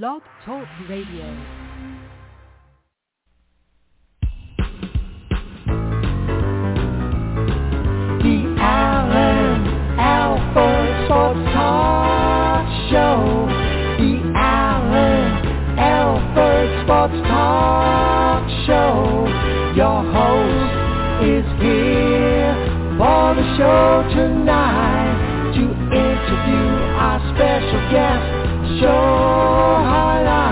Blog Talk Radio. The Alan Alford Sports Talk Show. The Alan Alford Sports Talk Show. Your host is here for the show tonight to interview our special guest. Show highlight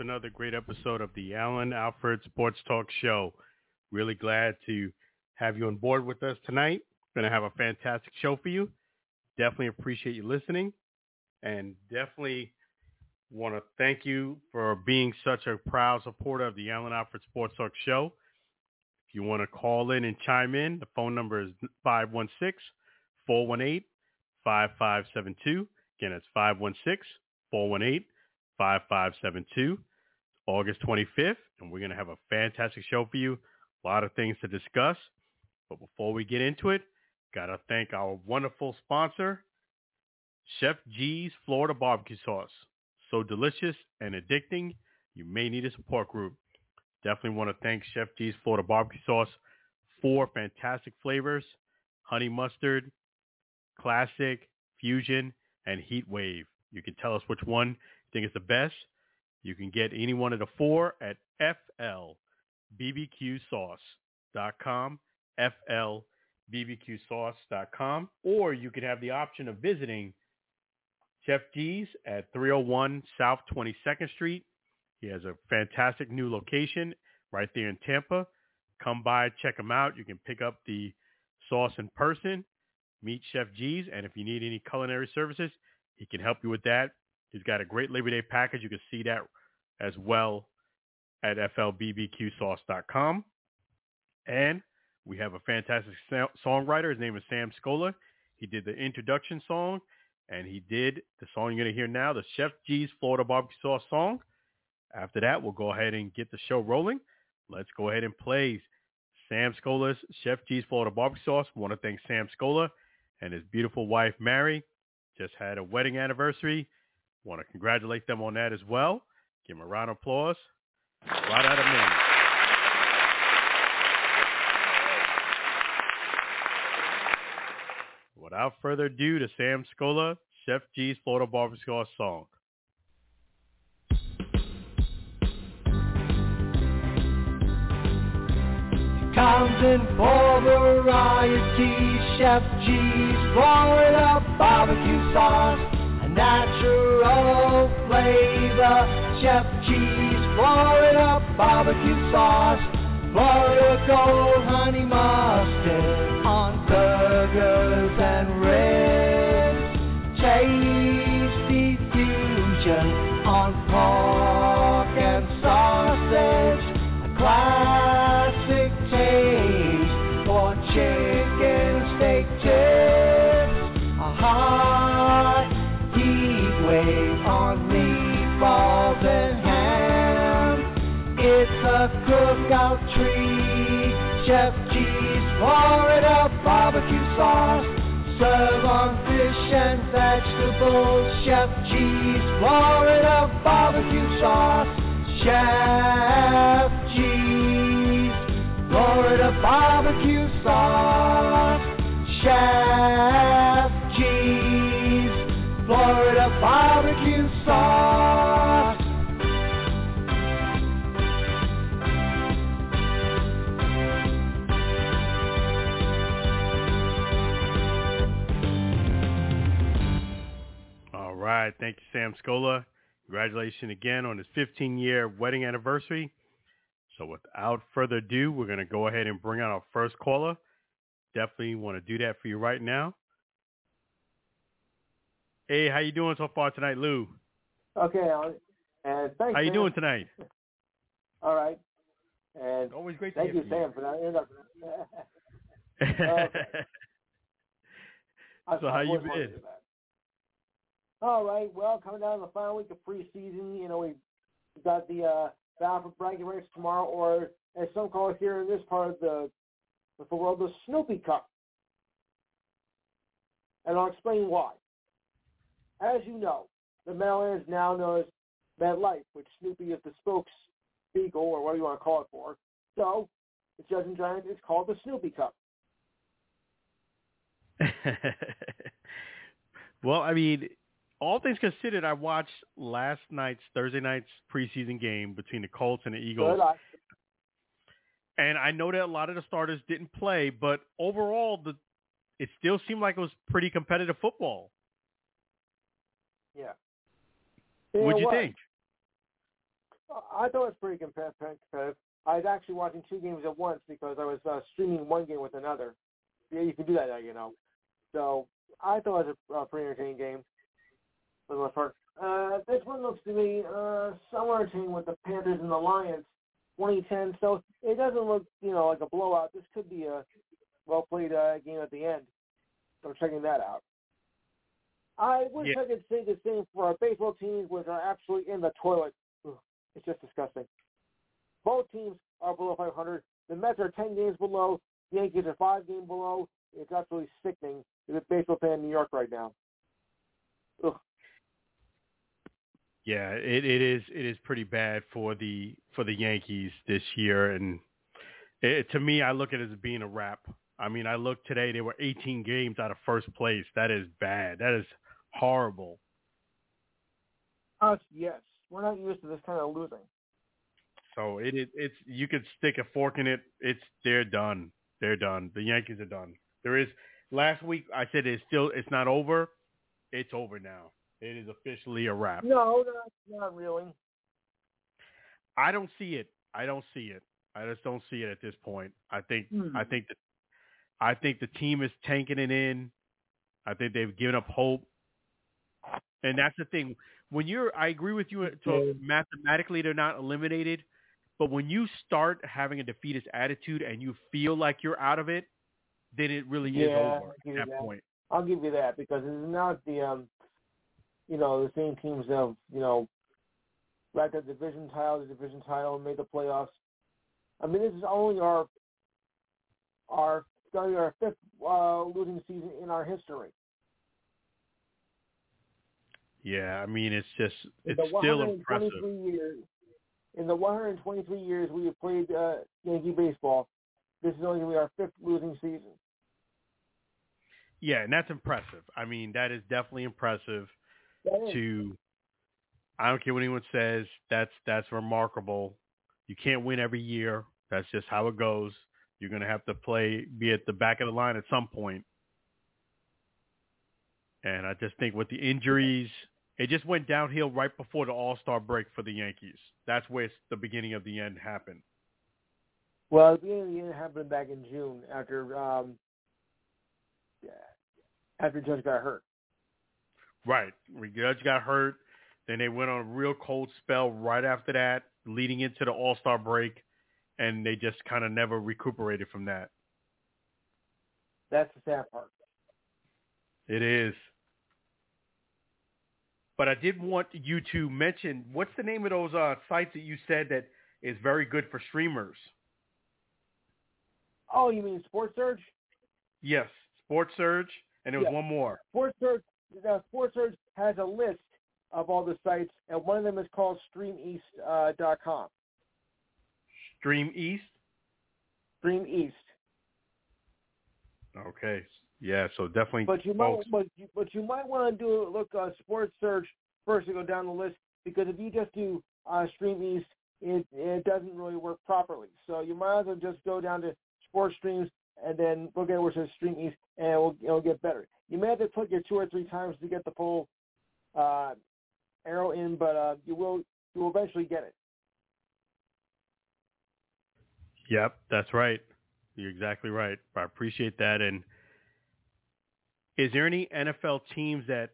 another great episode of the Alan Alfred Sports Talk Show. Really glad to have you on board with us tonight. Going to have a fantastic show for you. Definitely appreciate you listening and definitely want to thank you for being such a proud supporter of the Alan Alfred Sports Talk Show. If you want to call in and chime in, the phone number is 516-418-5572. Again, it's 516-418-5572. August 25th, and we're going to have a fantastic show for you. A lot of things to discuss. But before we get into it, got to thank our wonderful sponsor, Chef G's Florida Barbecue Sauce. So delicious and addicting, you may need a support group. Definitely want to thank Chef G's Florida Barbecue Sauce. Four fantastic flavors, honey mustard, classic, fusion, and heat wave. You can tell us which one you think is the best. You can get any one of the four at flbbqsauce.com, flbbqsauce.com, or you could have the option of visiting Chef G's at 301 South 22nd Street. He has a fantastic new location right there in Tampa. Come by, check him out. You can pick up the sauce in person, meet Chef G's, and if you need any culinary services, he can help you with that. He's got a great Labor Day package. You can see that as well at flbbqsauce.com. And we have a fantastic songwriter. His name is Sam Scola. He did the introduction song, and he did the song you're going to hear now, the Chef G's Florida Barbecue Sauce song. After that, we'll go ahead and get the show rolling. Let's go ahead and play Sam Scola's Chef G's Florida Barbecue Sauce. We want to thank Sam Scola and his beautiful wife, Mary. Just had a wedding anniversary. Want to congratulate them on that as well. Give them a round of applause. Right out of me. Without further ado, to Sam Scola, Chef G's Florida Barbecue song. Counting for variety, Chef G's Florida barbecue sauce, natural flavor. Chef G's Florida barbecue sauce, Florida gold honey mustard. On burgers and ribs, tasty bar. Serve on fish and vegetables. Chef G's, Florida barbecue sauce. Chef G's, Florida barbecue sauce. Chef G's, Florida barbecue right. Thank you, Sam Scola. Congratulations again on his 15-year wedding anniversary. So without further ado, we're going to go ahead and bring out our first caller. Definitely want to do that for you right now. Hey, how you doing so far tonight, Lou? Okay, Alan. And thanks. How you Sam. doing tonight? All right. And Always great thank hear you, from Sam, for that introduction. I- So I how you always wanted been? All right. Well, coming down to the final week of preseason, you know, we got the uh, battle for bragging rights tomorrow, or as some call it here in this part of the of the world, the Snoopy Cup. And I'll explain why. As you know, the Meadowlands now known as MetLife, which Snoopy is the spokes beagle, or whatever you want to call it for. So, the Judging Giant is called the Snoopy Cup. well, I mean, all things considered, I watched last night's Thursday night's preseason game between the Colts and the Eagles, and I know that a lot of the starters didn't play, but overall, the it still seemed like it was pretty competitive football. yeah. What'd you what? think? I thought it was pretty competitive. I was actually watching two games at once because I was uh, streaming one game with another. Yeah, you can do that now, you know. So I thought it was a uh, pretty entertaining game for the most part. Uh, this one looks to me uh, somewhere entertaining with the Panthers and the Lions, 2010. So it doesn't look, you know, like a blowout. This could be a well played uh, game at the end. So I'm checking that out. I wish Yeah. I could say the same for our baseball teams, which are absolutely in the toilet. Ugh, It's just disgusting. Both teams are below 500. The Mets are 10 games below. The Yankees are five games below. It's absolutely sickening. As a baseball fan in New York right now. Ugh. Yeah, it, it is it is pretty bad for the for the Yankees this year, and it, to me, I look at it as being a wrap. I mean, I look today; they were 18 games out of first place. That is bad. That is horrible. Us, yes. We're not used to this kind of losing. So it is it's you could stick a fork in it. It's they're done. They're done. The Yankees are done. There is last week I said it's still it's not over. It's over now. It is officially a wrap. No, not, not really. I don't see it. I don't see it. I just don't see it at this point. I think Hmm. I think that I think the team is tanking it in. I think they've given up hope. And that's the thing. When you're I agree with you to Okay. mathematically they're not eliminated, but when you start having a defeatist attitude and you feel like you're out of it, then it really is over at that that. point. I'll give you that because it's not the um, you know, the same teams that have you know, racked the division title, the division title, and made the playoffs. I mean, this is only our our our fifth uh, losing season in our history. Yeah, I mean it's just it's still 123 impressive. years, in the 123 years we have played uh, Yankee baseball, this is only going to be our fifth losing season. Yeah, and that's impressive. I mean, that is definitely impressive. To I don't care what anyone says, that's that's remarkable. You can't win every year. That's just how it goes. You're gonna have to play be at the back of the line at some point. And I just think with the injuries, it just went downhill right before the All Star break for the Yankees. That's where it's the beginning of the end happened. Well, the beginning of the end happened back in June after um, yeah, after Judge got hurt. Right. Judge got hurt. Then they went on a real cold spell right after that, leading into the All Star break, and they just kind of never recuperated from that. That's the sad part. It is. But I did want you to mention what's the name of those uh, sites that you said that is very good for streamers? Oh, you mean Sports Surge? Yes, Sports Surge, and there was Yeah. one more. Sports Surge. The Sports Surge has a list of all the sites, and one of them is called StreamEast.com. Uh, .com. Stream East. Stream East. Okay. Yeah. So definitely. But you might, but you, but you might want to do look uh, Sports Surge first to go down the list because if you just do uh, Stream East, it it doesn't really work properly. So you might as well just go down to Sports Streams and then look at where it says Stream East, and it will, it'll get better. You may have to click it two or three times to get the full uh, arrow in, but uh, you will you will eventually get it. Yep, that's right. You're exactly right. I appreciate that. And is there any NFL teams that,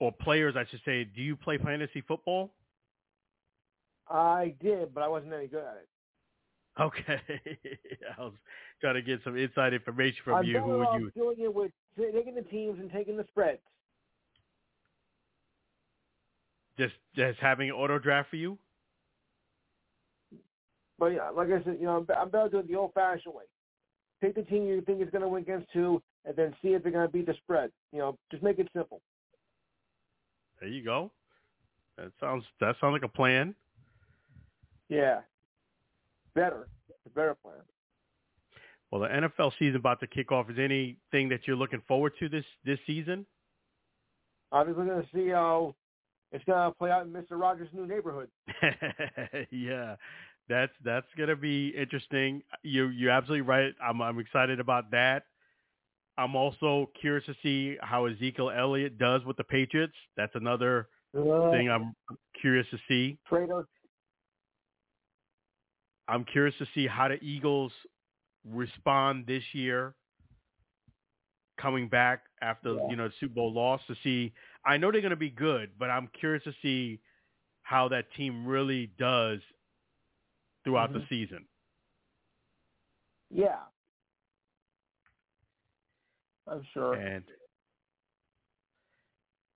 or players, I should say, do you play fantasy football? I did, but I wasn't any good at it. Okay, I was trying to get some inside information from I'm you. Who off you? doing it with taking the teams and taking the spreads. Just just having an auto draft for you? But yeah, like I said, you know, I'm, I'm better doing it the old-fashioned way. Take the team you think is going to win against two, and then see if they're going to beat the spread. You know, just make it simple. There you go. That sounds that sounds like a plan. Yeah, better. Better plan. Well, the NFL season about to kick off. Is there anything that you're looking forward to this this season? Obviously, going to see how it's going to play out in Mister Rogers' new neighborhood. yeah, that's that's gonna be interesting. You you're absolutely right. I'm I'm excited about that. I'm also curious to see how Ezekiel Elliott does with the Patriots. That's another uh, thing I'm curious to see. Traitor. I'm curious to see how the Eagles respond this year, coming back after Yeah. you know the Super Bowl loss. To see, I know they're going to be good, but I'm curious to see how that team really does throughout the Mhm. season. Yeah. I'm sure. And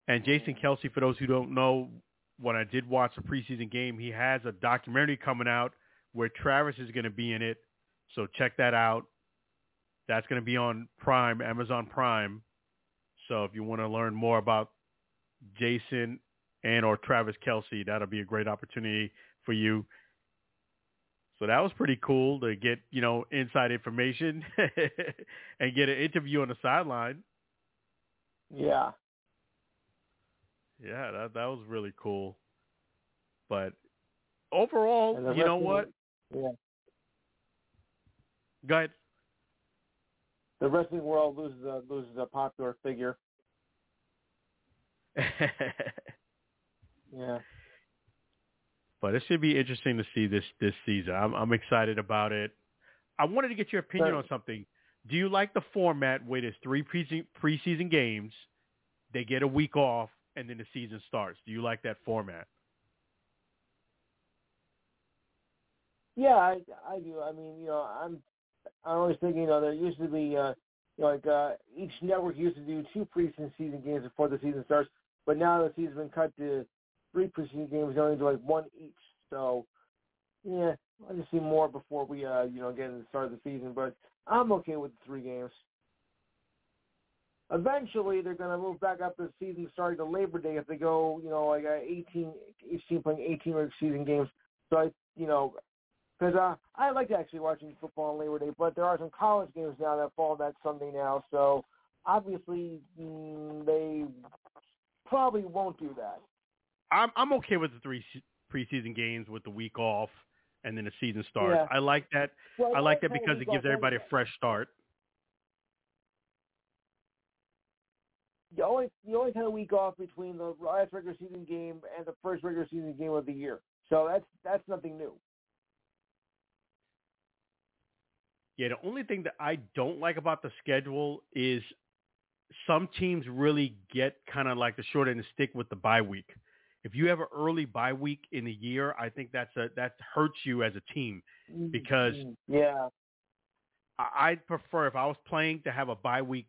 and Jason Kelce, for those who don't know, when I did watch the preseason game, he has a documentary coming out where Travis is going to be in it. So check that out. That's going to be on Prime, Amazon Prime. So if you want to learn more about Jason and or Travis Kelce, that'll be a great opportunity for you. So that was pretty cool to get, you know, inside information and get an interview on the sideline. Yeah. Yeah, that that was really cool. But overall, you know what? Yeah. Go ahead. The wrestling world loses a loses a popular figure. Yeah. but it should be interesting to see this this season. I'm I'm excited about it. I wanted to get your opinion Sure. on something. Do you like the format where there's three preseason preseason games, they get a week off, and then the season starts? Do you like that format? Yeah, I I do. I mean, you know, I'm I'm always thinking, you know, there used to be uh you know, like uh each network used to do two preseason season games before the season starts, but now the season's been cut to three preseason games, only do like one each. So yeah, I just see more before we uh, you know, get into the start of the season, but I'm okay with the three games. Eventually, they're going to move back up the season starting to Labor Day if they go, you know, like uh, 18, each team playing 18 regular season games. So I, you know, because uh, I like to actually watching football on Labor Day, but there are some college games now that fall that Sunday now. So obviously, mm, they probably won't do that. I'm I'm okay with the three preseason games with the week off, and then the season starts. Yeah. I like that. Well, I like that because it gives everybody a fresh start. The only the only kind of week off between the last regular season game and the first regular season game of the year. So that's that's nothing new. Yeah, the only thing that I don't like about the schedule is some teams really get kind of like the short end of the stick with the bye week. If you have an early bye week in the year, I think that's a that hurts you as a team. Because- Mm, yeah, I, I'd prefer if I was playing to have a bye week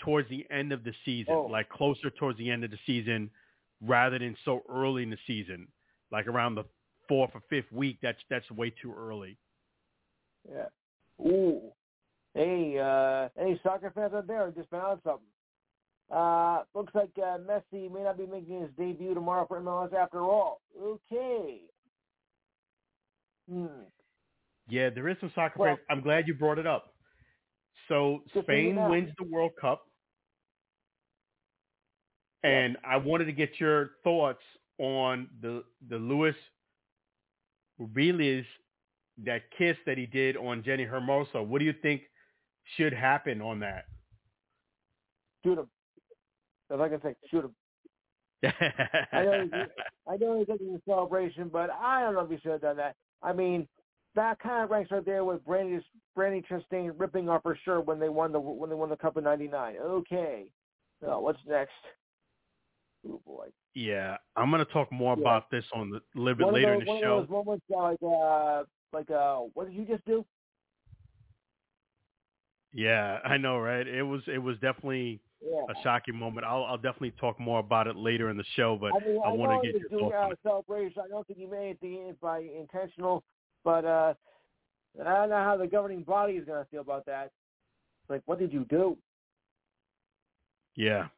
towards the end of the season, Oh. like closer towards the end of the season, rather than so early in the season, like around the fourth or fifth week. That's that's way too early. Yeah. Ooh, hey, uh, any soccer fans out there just found something? Uh, looks like uh, Messi may not be making his debut tomorrow for MLS after all. Okay. Hmm. Yeah, there is some soccer Well- fans. I'm glad you brought it up. So Just bring it Spain wins the World Cup, and I wanted to get your thoughts on the the Luis Rubiales that kiss that he did on Jenni Hermoso. What do you think should happen on that? Shoot him. If I can say, shoot him. I know, he's- I know he's taking the celebration, but I don't know if he should have done that. I mean, that kind of ranks right there with Brandi Brandi Chastain ripping off her shirt when they won the when they won the Cup in '99. Okay, so what's next? Oh boy, yeah, I'm going to talk more Yeah. about this on the, a little bit one later of in those, the one show. of those moments like uh like uh what did you just do? Yeah, I know, right? It was it was definitely Yeah. a shocking moment. I'll I'll definitely talk more about it later in the show, but I mean, I, I, want to get your doing thoughts on it. celebration. I don't think he made it the, by intentional, but uh I don't know how the governing body is going to feel about that. Like, what did you do? Yeah,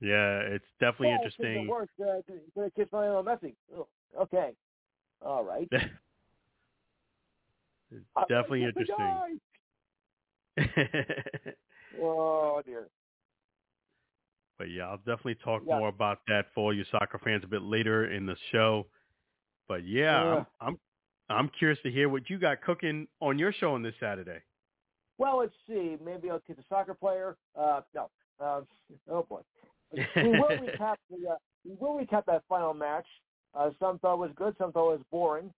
yeah, it's definitely Yeah, interesting. It works. Uh, kiss Lionel Messi. Oh, okay. All right. It's definitely interesting. Oh dear. but yeah, I'll definitely talk Yeah. more about that for all you soccer fans a bit later in the show. But yeah, Yeah. I'm, I'm I'm curious to hear what you got cooking on your show on this Saturday. Well, let's see. Maybe I'll get a soccer player. Uh, no. Um, oh boy. we will recap the. Uh, we will recap that final match. Uh, some thought it was good. Some thought it was boring,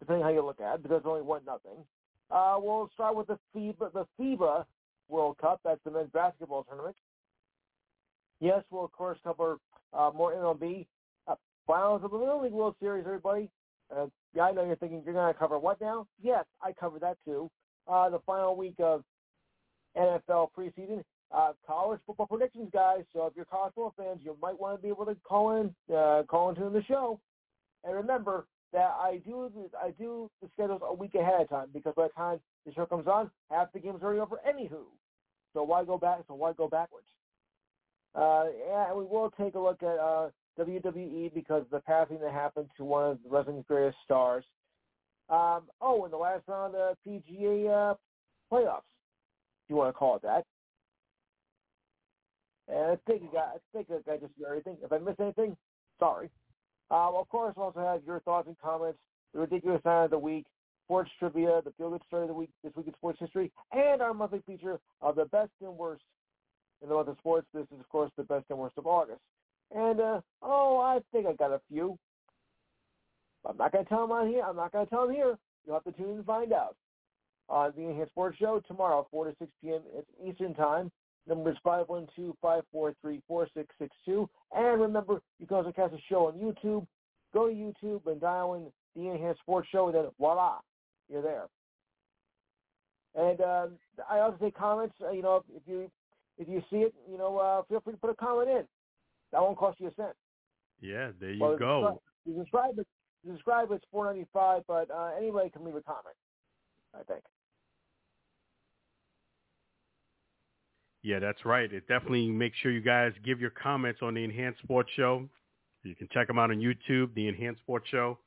depending how you look at it. Because only one nothing. Uh, we'll start with the FIBA, the FIBA World Cup. That's the men's basketball tournament. Yes, we'll of course cover uh, more MLB uh, finals of the Little League World Series. Everybody. Uh, yeah, I know you're thinking you're going to cover what now? Yes, I covered that too. Uh, the final week of NFL preseason uh, college football predictions, guys. So if you're college football fans, you might want to be able to call in, uh, call into the show. And remember that I do I do the schedules a week ahead of time because by the time the show comes on, half the game's already over. Anywho, so why go back? So why go backwards? Uh, and we will take a look at uh, WWE because the passing that happened to one of the wrestling's greatest stars. Um, oh, in the last round of the PGA uh, playoffs, if you want to call it that. And I think you got, I think I just did everything. If I missed anything, sorry. Uh, of course, we'll also have your thoughts and comments, the ridiculous sign of the week, sports trivia, the feel good story of the week, this week in sports history, and our monthly feature of the best and worst in the month of sports. This is, of course, the best and worst of August. And uh, oh, I think I got a few. I'm not going to tell them on here. I'm not going to tell them here. You'll have to tune in and find out. On the Enhanced Sports Show tomorrow, 4 to 6 p.m. Eastern Time. Number is 512-543-4662. And remember, you can also catch the show on YouTube. Go to YouTube and dial in the Enhanced Sports Show, and then voila, you're there. And uh, I also say comments. Uh, you know, if you if you see it, you know, uh, feel free to put a comment in. That won't cost you a cent. Yeah, there you Well, go. Subscribe it. Subscribe it's four ninety five, but uh, anybody can leave a comment. I think. Yeah, that's right. It definitely make sure you guys give your comments on the Enhanced Sports Show. You can check them out on YouTube, the Enhanced Sports Show,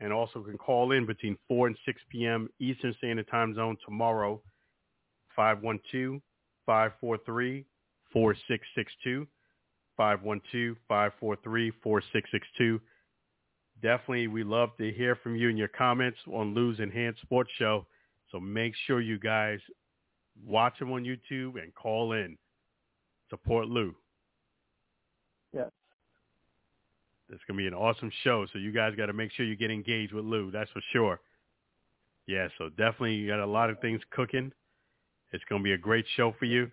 and also can call in between 4 and 6 p.m. Eastern Standard Time Zone tomorrow, 512-543-4662, 512-543-4662. Definitely, we love to hear from you and your comments on Lou's Enhanced Sports Show. So make sure you guys watch him on YouTube and call in. Support Lou. Yes. It's gonna be an awesome show. So you guys got to make sure you get engaged with Lou. That's for sure. Yeah. So definitely, you got a lot of things cooking. It's gonna be a great show for you.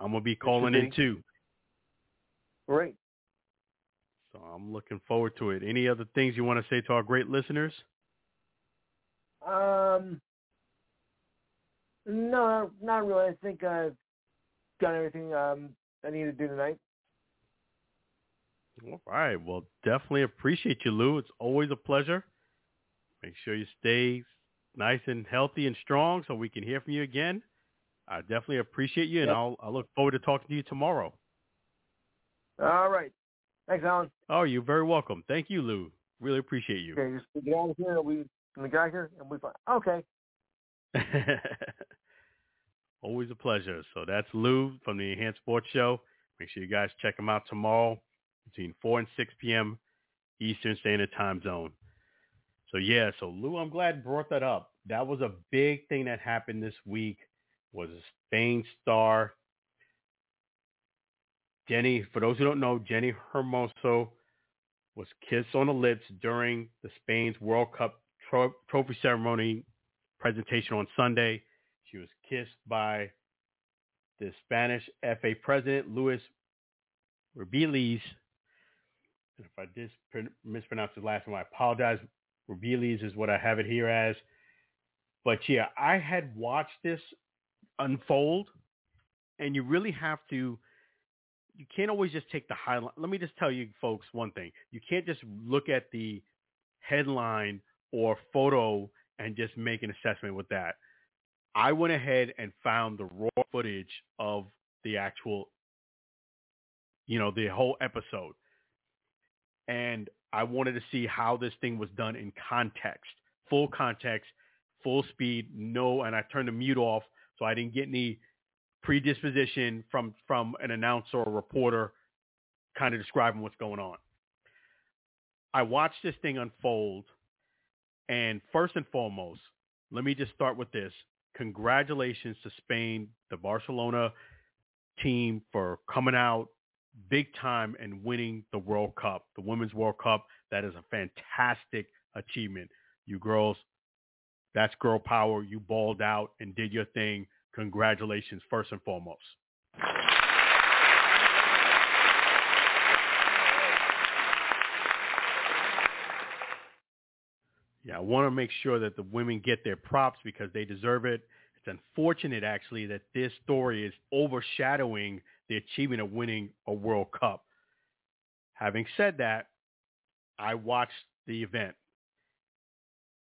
I'm gonna be calling in too. Great. So I'm looking forward to it. Any other things you want to say to our great listeners? Um. No, not really. I think I've done everything um, I need to do tonight. All right. Well, definitely appreciate you, Lou. It's always a pleasure. Make sure you stay nice and healthy and strong so we can hear from you again. I definitely appreciate you, and Yep. I'll, I'll look forward to talking to you tomorrow. All right. Thanks, Alan. Oh, you're very welcome. Thank you, Lou. Really appreciate you. Okay, just get out of here. We we get out here and we. Okay. Always a pleasure. So that's Lou from the Enhanced Sports Show. Make sure you guys check him out tomorrow between 4 and 6 p.m. Eastern Standard Time Zone. So yeah, so Lou, I'm glad you brought that up. That was a big thing that happened this week was Spain star. Jenni, for those who don't know, Jenni Hermoso was kissed on the lips during the Spain's World Cup tro- trophy ceremony presentation on Sunday. She was kissed by the Spanish FA president, Luis Rubiales. And if I did mispronounce his last name, I apologize. Rubiales is what I have it here as. But yeah, I had watched this unfold, and you really have to. You can't always just take the highlight. Let me just tell you, folks, one thing: you can't just look at the headline or photo and just make an assessment with that. I went ahead and found the raw footage of the actual, you know, the whole episode. And I wanted to see how this thing was done in context, full context, full speed, no, and I turned the mute off so I didn't get any predisposition from from an announcer or reporter kind of describing what's going on. I watched this thing unfold, and first and foremost, let me just start with this congratulations to Spain, the Barcelona team for coming out big time and winning the World Cup, the Women's World Cup. That is a fantastic achievement. You girls, that's girl power. You balled out and did your thing. Congratulations, first and foremost. Yeah, I want to make sure that the women get their props because they deserve it. It's unfortunate, actually, that this story is overshadowing the achievement of winning a World Cup. Having said that, I watched the event.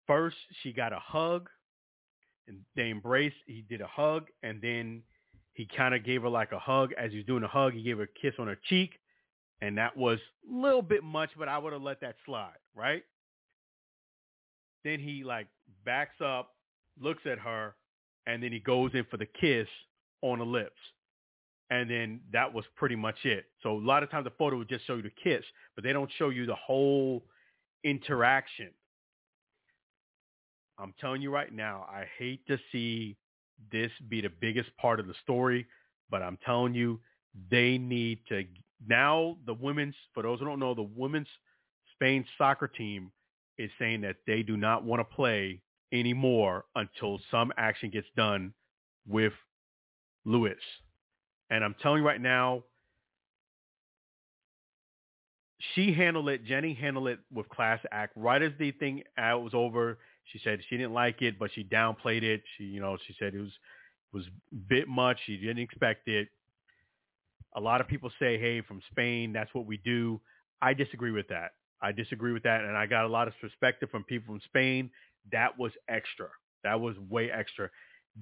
First, she got a hug, and they embraced. He did a hug, and then he kind of gave her like a hug. As he was doing a hug, he gave her a kiss on her cheek, and that was a little bit much, but I would have let that slide, right? Then he like backs up, looks at her, and then he goes in for the kiss on the lips. And then that was pretty much it. So a lot of times the photo would just show you the kiss, but they don't show you the whole interaction. I'm telling you right now, I hate to see this be the biggest part of the story, but I'm telling you, they need to now the women's for those who don't know, the women's Spain soccer team is saying that they do not want to play anymore until some action gets done with Luis. And I'm telling you right now, she handled it. Jenni handled it with class act. Right as the thing uh, was over, she said she didn't like it, but she downplayed it. She, you know, she said it was was a bit much. She didn't expect it. A lot of people say, "Hey, from Spain, that's what we do." I disagree with that. I disagree with that. And I got a lot of perspective from people from Spain. That was extra. That was way extra.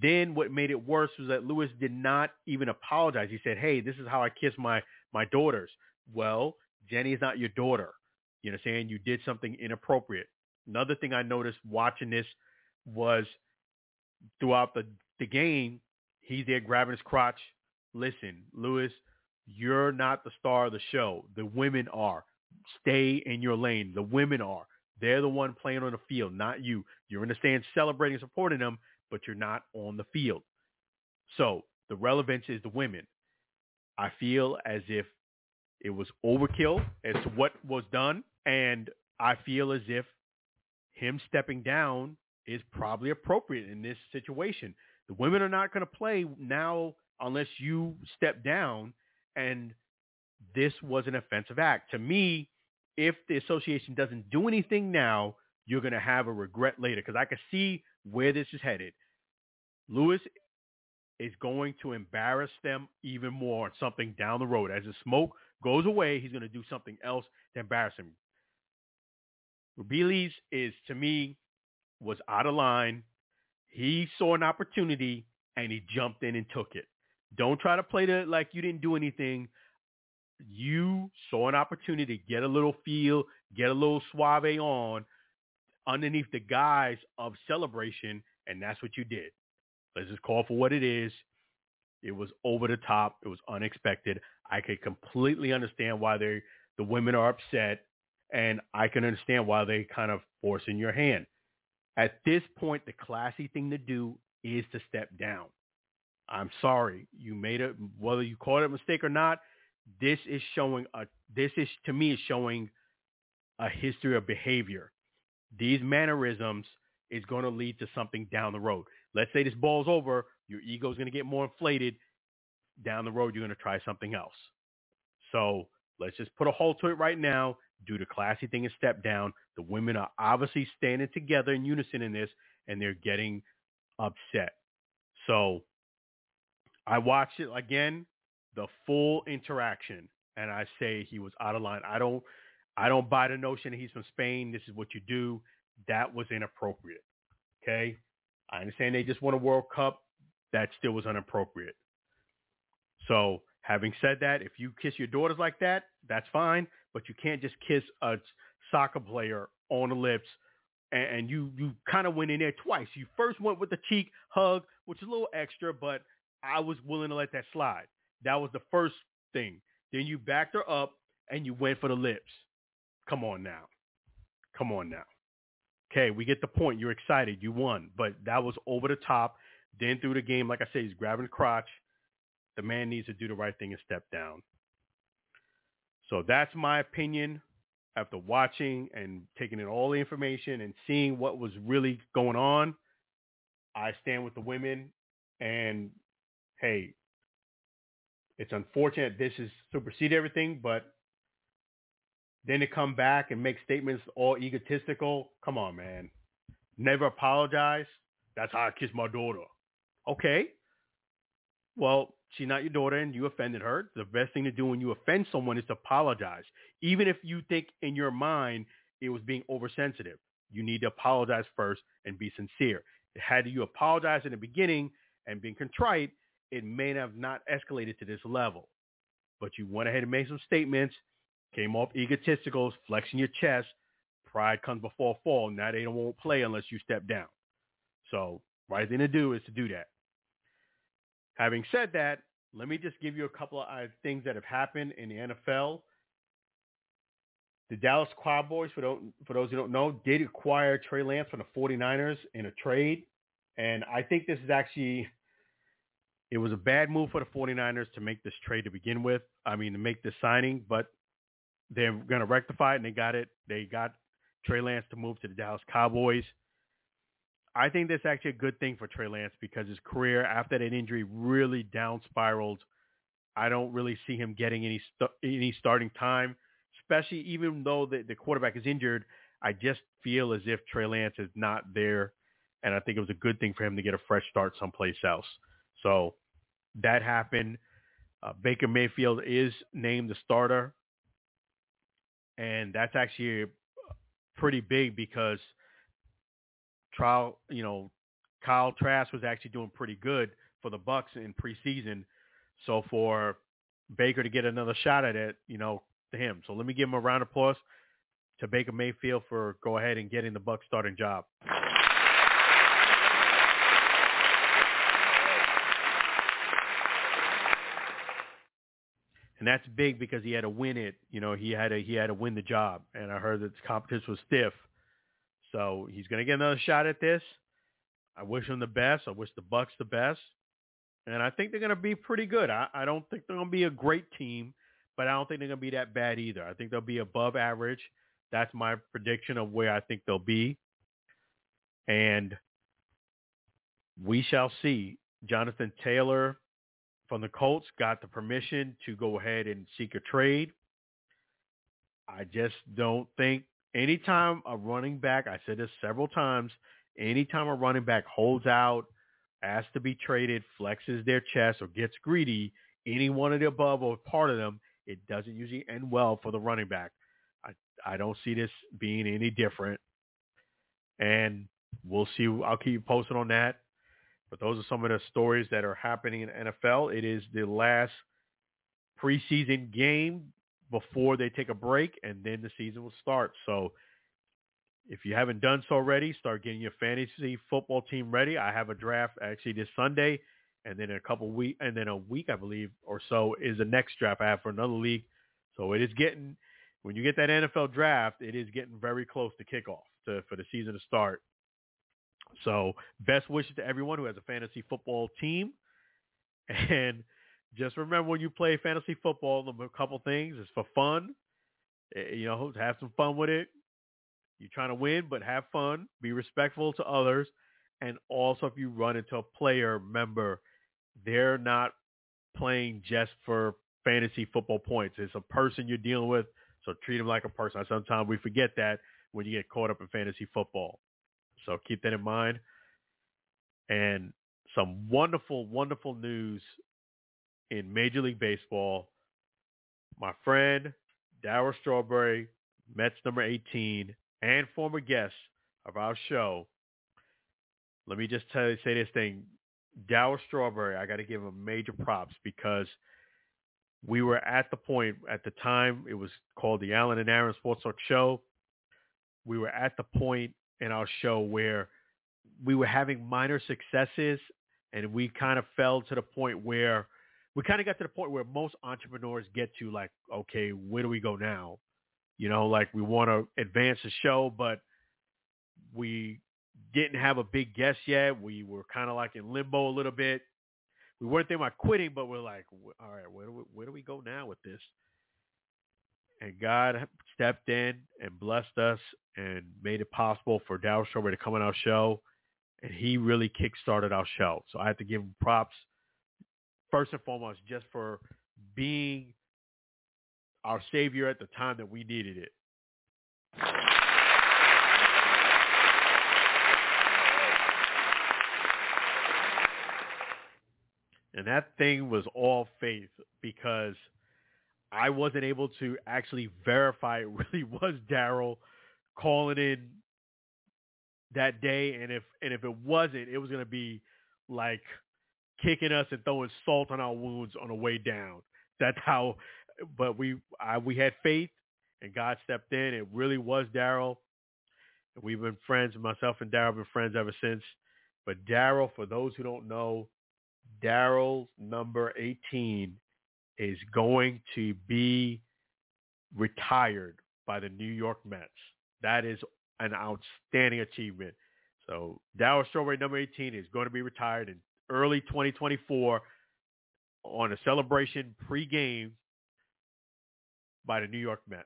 Then what made it worse was that Luis did not even apologize. He said, hey, this is how I kiss my, my daughters. Well, Jenni is not your daughter. You know what I'm saying? You did something inappropriate. Another thing I noticed watching this was throughout the, the game, he's there grabbing his crotch. Listen, Luis, you're not the star of the show. The women are stay in your lane. The women are. They're the one playing on the field, not you. You're in the stands celebrating, supporting them, but you're not on the field. So the relevance is the women. I feel as if it was overkill as to what was done, and I feel as if him stepping down is probably appropriate in this situation. The women are not going to play now unless you step down, and this was an offensive act. To me, if the association doesn't do anything now, you're going to have a regret later because I can see where this is headed. Luis is going to embarrass them even more on something down the road. As the smoke goes away, he's going to do something else to embarrass him. Rubiales is, to me, was out of line. He saw an opportunity and he jumped in and took it. Don't try to play the like you didn't do anything you saw an opportunity to get a little feel, get a little suave on underneath the guise of celebration, and that's what you did. Let's just call for what it is. It was over the top. It was unexpected. I could completely understand why they the women are upset, and I can understand why they kind of forcing your hand. At this point, the classy thing to do is to step down. I'm sorry, you made it. Whether you call it a mistake or not, this is showing a. This is to me is showing a history of behavior. These mannerisms is going to lead to something down the road. Let's say this ball's over, your ego is going to get more inflated. Down the road, you're going to try something else. So let's just put a halt to it right now. Do the classy thing and step down. The women are obviously standing together in unison in this, and they're getting upset. So I watched it again, the full interaction, and I say he was out of line. I don't, I don't buy the notion that he's from Spain. This is what you do. That was inappropriate. Okay, I understand they just won a World Cup. That still was inappropriate. So having said that, if you kiss your daughters like that, that's fine. But you can't just kiss a soccer player on the lips. And you you kind of went in there twice. You first went with the cheek hug, which is a little extra, but I was willing to let that slide. That was the first thing. Then you backed her up and you went for the lips. Come on now. Come on now. Okay, we get the point. You're excited. You won. But that was over the top. Then through the game, like I said, he's grabbing the crotch. The man needs to do the right thing and step down. So that's my opinion after watching and taking in all the information and seeing what was really going on. I stand with the women and hey, it's unfortunate this has superseded everything, but then to come back and make statements all egotistical, come on, man. Never apologize. That's how I kiss my daughter. Okay. Well, she's not your daughter and you offended her. The best thing to do when you offend someone is to apologize. Even if you think in your mind it was being oversensitive, you need to apologize first and be sincere. Had you apologized in the beginning and been contrite, it may have not escalated to this level. But you went ahead and made some statements, came off egotistical, flexing your chest. Pride comes before fall. Now they don't won't play unless you step down. So right thing to do is to do that. Having said that, let me just give you a couple of uh, things that have happened in the NFL. The Dallas Cowboys, for those, for those who don't know, did acquire Trey Lance from the 49ers in a trade. And I think this is actually it was a bad move for the 49ers to make this trade to begin with. I mean, to make this signing, but they're going to rectify it, and they got it. They got Trey Lance to move to the Dallas Cowboys. I think that's actually a good thing for Trey Lance because his career after that injury really down spiraled. I don't really see him getting any st- any starting time, especially even though the, the quarterback is injured. I just feel as if Trey Lance is not there, and I think it was a good thing for him to get a fresh start someplace else. So that happened. Uh, Baker Mayfield is named the starter, and that's actually pretty big because trial, you know, Kyle Trask was actually doing pretty good for the Bucs in preseason. So for Baker to get another shot at it, you know, to him. So let me give him a round of applause to Baker Mayfield for go ahead and getting the Bucs starting job. And that's big because he had to win it. You know, he had to he had to win the job, and I heard that the competition was stiff, so he's going to get another shot at this. I wish him the best. I wish the Bucs the best, and I think they're going to be pretty good. I, I don't think they're going to be a great team, but I don't think they're going to be that bad either. I think they'll be above average. That's my prediction of where I think they'll be, and we shall see. Jonathan Taylor from the Colts got the permission to go ahead and seek a trade. I just don't think anytime a running back, I said this several times, anytime a running back holds out, asks to be traded, flexes their chest or gets greedy, any one of the above or part of them, it doesn't usually end well for the running back. I, I don't see this being any different. And we'll see. I'll keep you posted on that. But those are some of the stories that are happening in NFL. It is the last preseason game before they take a break, and then the season will start. So if you haven't done so already, start getting your fantasy football team ready. I have a draft actually this Sunday, and then a couple week, and then a week I believe or so is the next draft I have for another league. So it is getting when you get that NFL draft, it is getting very close to kickoff to, for the season to start. So best wishes to everyone who has a fantasy football team. And just remember when you play fantasy football, a couple things It's for fun. Eh, you know, have some fun with it. You're trying to win, but have fun. Be respectful to others. And also, if you run into a player, remember they're not playing just for fantasy football points. It's a person you're dealing with, so treat them like a person. Sometimes we forget that when you get caught up in fantasy football. So keep that in mind. And some wonderful, wonderful news in Major League Baseball. My friend Darryl Strawberry, Mets number 18, and former guest of our show. Let me just tell you, say this thing. Darryl Strawberry, I got to give him major props because we were at the point at the time it was called the Alan and Aaron Sports Talk Show. We were at the point in our show where we were having minor successes and we kind of fell to the point where we kind of got to the point where most entrepreneurs get to like, okay, where do we go now? You know, like we want to advance the show, but we didn't have a big guest yet. We were kind of like in limbo a little bit. We weren't thinking about quitting, but we're like, all right, where do we, where do we go now with this? And God stepped in and blessed us and made it possible for Darryl Strawberry to come on our show. And he really kick-started our show. So I have to give him props first and foremost just for being our savior at the time that we needed it. And that thing was all faith because I wasn't able to actually verify it really was Darryl calling in that day and if and if it wasn't, it was gonna be like kicking us and throwing salt on our wounds on the way down. That's how but we I, we had faith and God stepped in. It really was Darryl. We've been friends. Myself and Darryl have been friends ever since. But Darryl, for those who don't know, Darryl's number 18 is going to be retired by the New York Mets. That is an outstanding achievement. So Darryl Strawberry, number 18, is going to be retired in early 2024 on a celebration pre-game by the New York Mets.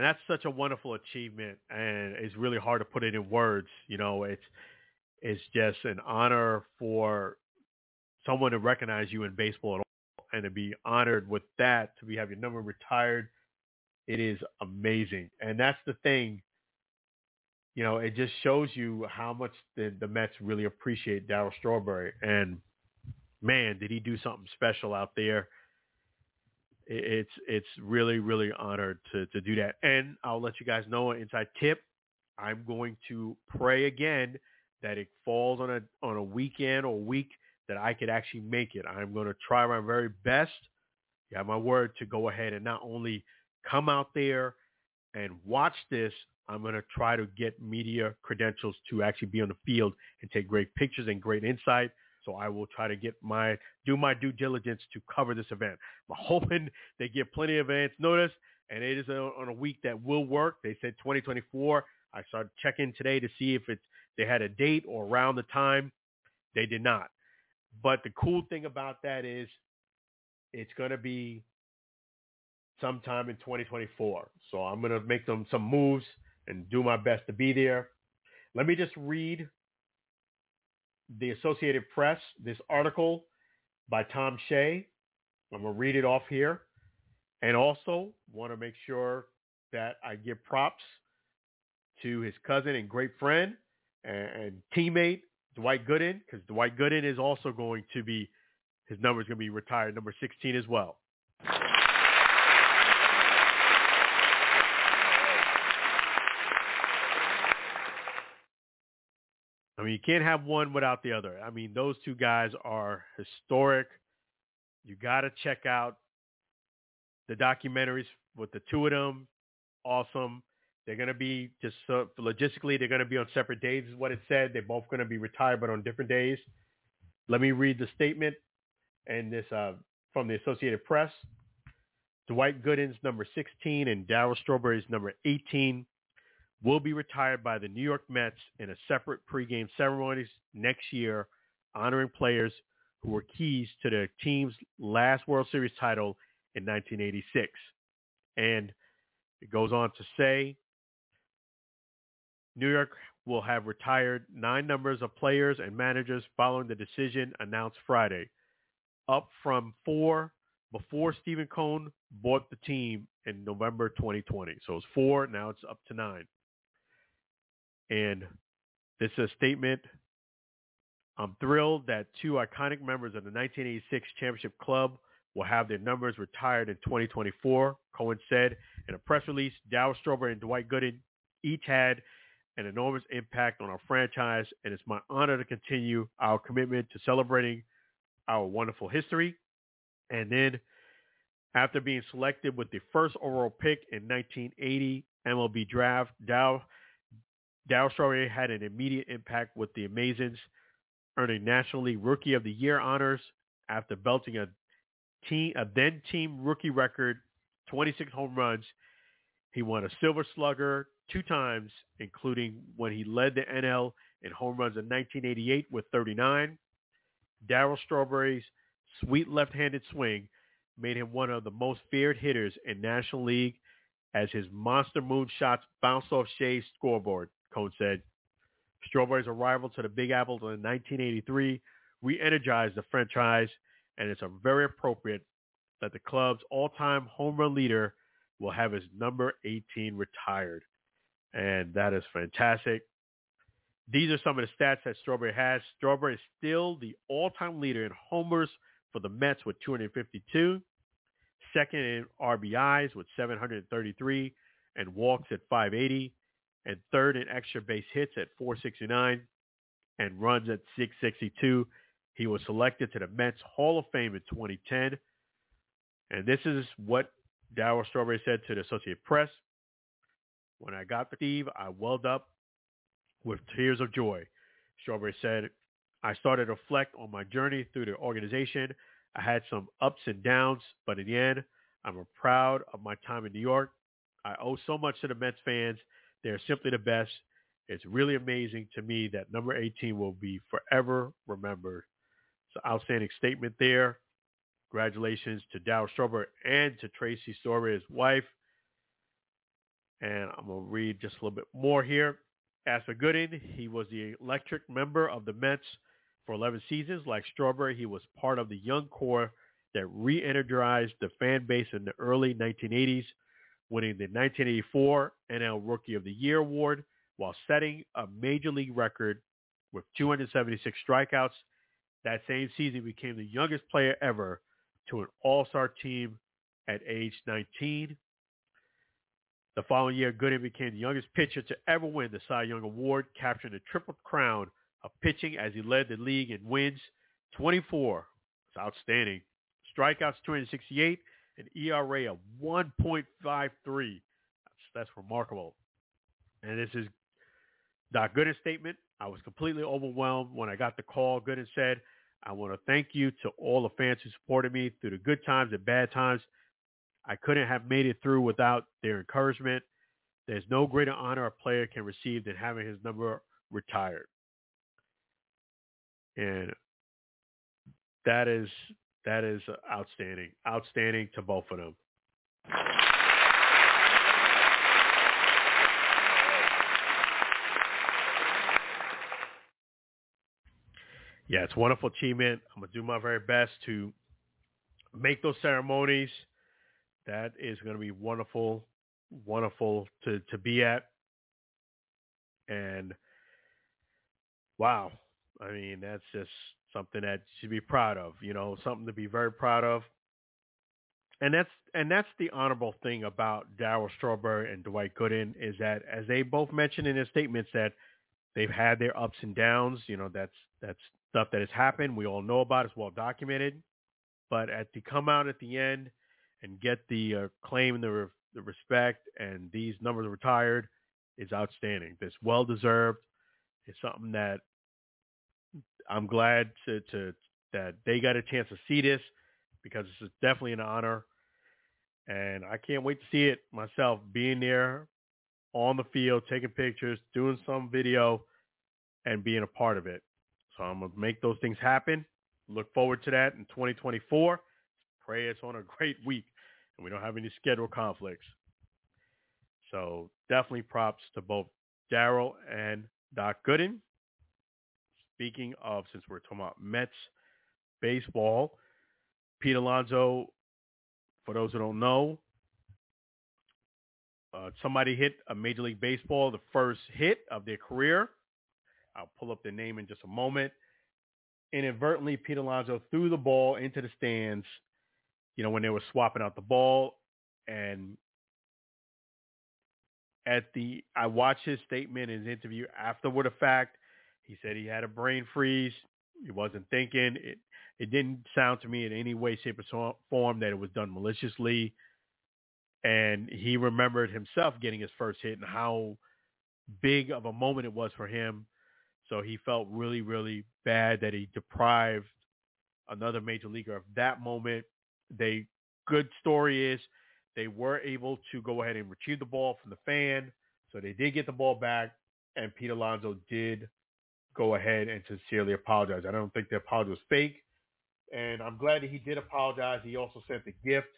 And that's such a wonderful achievement and it's really hard to put it in words you know it's it's just an honor for someone to recognize you in baseball at all and to be honored with that to be have your number retired. It is amazing. And that's the thing you know it just shows you how much the, the mets really appreciate darryl strawberry. And man did he do something special out there it's it's really really honored to to do that. And I'll let you guys know an inside tip. I'm going to pray again that it falls on a on a weekend or week that I could actually make it. I'm going to try my very best. You have my word to go ahead and not only come out there and watch this. I'm going to try to get media credentials to actually be on the field and take great pictures and great insight. So I will try to get my do my due diligence to cover this event. I'm hoping they get plenty of advance notice, and it is a, on a week that will work. They said 2024. I started checking today to see if it's they had a date or around the time. They did not. But the cool thing about that is it's going to be sometime in 2024. So I'm going to make them some moves and do my best to be there. Let me just read the Associated Press, this article by Tom Shea. I'm going to read it off here. And also want to make sure that I give props to his cousin and great friend and, teammate, Dwight Gooden, because Dwight Gooden is also going to be, his number is going to be retired, number 16 as well. I mean, you can't have one without the other. I mean, those two guys are historic. You got to check out the documentaries with the two of them. Awesome. They're going to be just uh, logistically, they're going to be on separate days, is what it said. They're both going to be retired, but on different days. Let me read the statement and this uh, from the Associated Press. Dwight Gooden's number 16 and Darryl Strawberry's number 18 will be retired by the New York Mets in a separate pregame ceremony next year, honoring players who were keys to the team's last World Series title in 1986. And it goes on to say, New York will have retired nine numbers of players and managers following the decision announced Friday, up from four before Steven Cohen bought the team in November 2020. So it's four, now it's up to nine. And this is a statement. I'm thrilled that two iconic members of the 1986 championship club will have their numbers retired in 2024, Cohen said in a press release. Darryl Strawberry and Dwight Gooden each had an enormous impact on our franchise, and it's my honor to continue our commitment to celebrating our wonderful history. And then after being selected with the first overall pick in 1980 MLB draft, Dow Darryl Strawberry had an immediate impact with the Amazins, earning National League Rookie of the Year honors after belting a team a then team rookie record 26 home runs. He won a Silver Slugger two times, including when he led the NL in home runs in 1988 with 39. Darryl Strawberry's sweet left-handed swing made him one of the most feared hitters in National League as his monster moon shots bounced off Shea's scoreboard, Cohen said. Strawberry's arrival to the Big Apple in 1983 re-energized the franchise, and it's very appropriate that the club's all-time home run leader will have his number 18 retired. And that is fantastic. These are some of the stats that Strawberry has. Strawberry is still the all-time leader in homers for the Mets with 252 second in RBIs with 733 and walks at 580, and third in extra base hits at 469 and runs at 662. He was selected to the Mets Hall of Fame in 2010. And this is what Darryl Strawberry said to the Associated Press. When I got the Steve, I welled up with tears of joy. Strawberry said, I started to reflect on my journey through the organization I had some ups and downs, but in the end, I'm proud of my time in New York. I owe so much to the Mets fans. They're simply the best. It's really amazing to me that number 18 will be forever remembered. It's an outstanding statement there. Congratulations to Dow Strawberry and to Tracy Strawberry, his wife. And I'm going to read just a little bit more here. As for Gooden, he was the electric member of the Mets for 11 seasons. Like Strawberry, he was part of the young core that re-energized the fan base in the early 1980s, winning the 1984 NL Rookie of the Year award while setting a major league record with 276 strikeouts. That same season, he became the youngest player ever to an all-star team at age 19. The following year, Gooden became the youngest pitcher to ever win the Cy Young Award, capturing the triple crown of pitching as he led the league in wins 24. It's outstanding. Strikeouts 268, an ERA of 1.53. That's, that's remarkable. And this is Doc Gooden's statement. I was completely overwhelmed when I got the call. Gooden said, I want to thank you to all the fans who supported me through the good times and bad times. I couldn't have made it through without their encouragement. There's no greater honor a player can receive than having his number retired and that is that is outstanding, outstanding to both of them. Yeah, it's wonderful achievement. I'm gonna do my very best to make those ceremonies. That is to be wonderful, wonderful to to be at. And wow, I mean, that's just something that you should be proud of, you know, something to be very proud of. And that's and that's the honorable thing about Darryl Strawberry and Dwight Gooden is that as they both mentioned in their statements that they've had their ups and downs. You know, that's that's stuff that has happened. We all know about. It's well documented. But at to come out at the end and get the uh, claim and the, re- the respect and these numbers retired is outstanding. It's well deserved. It's something that I'm glad to, to that they got a chance to see this because it's definitely an honor. And I can't wait to see it myself, being there on the field, taking pictures, doing some video, and being a part of it. So I'm to make those things happen. Look forward to that in 2024. Pray it's on a great week and we don't have any schedule conflicts. So definitely props to both Darryl and Doc Gooden. Speaking of, since we're talking about Mets baseball, Pete Alonso, for those who don't know, uh, somebody hit a Major League Baseball, the first hit of their career. I'll pull up the name in just a moment. Inadvertently, Pete Alonso threw the ball into the stands, you know, when they were swapping out the ball. And at the, I watched his statement, his interview afterward the fact. He said he had a brain freeze. He wasn't thinking. It, it didn't sound to me in any way, shape, or form that it was done maliciously. And he remembered himself getting his first hit and how big of a moment it was for him so he felt really, really bad that he deprived another major leaguer of that moment. They good story is they were able to go ahead and retrieve the ball from the fan. So they did get the ball back and Pete Alonso did go ahead and sincerely apologize. I don't think the apology was fake. And I'm glad that he did apologize. He also sent the gift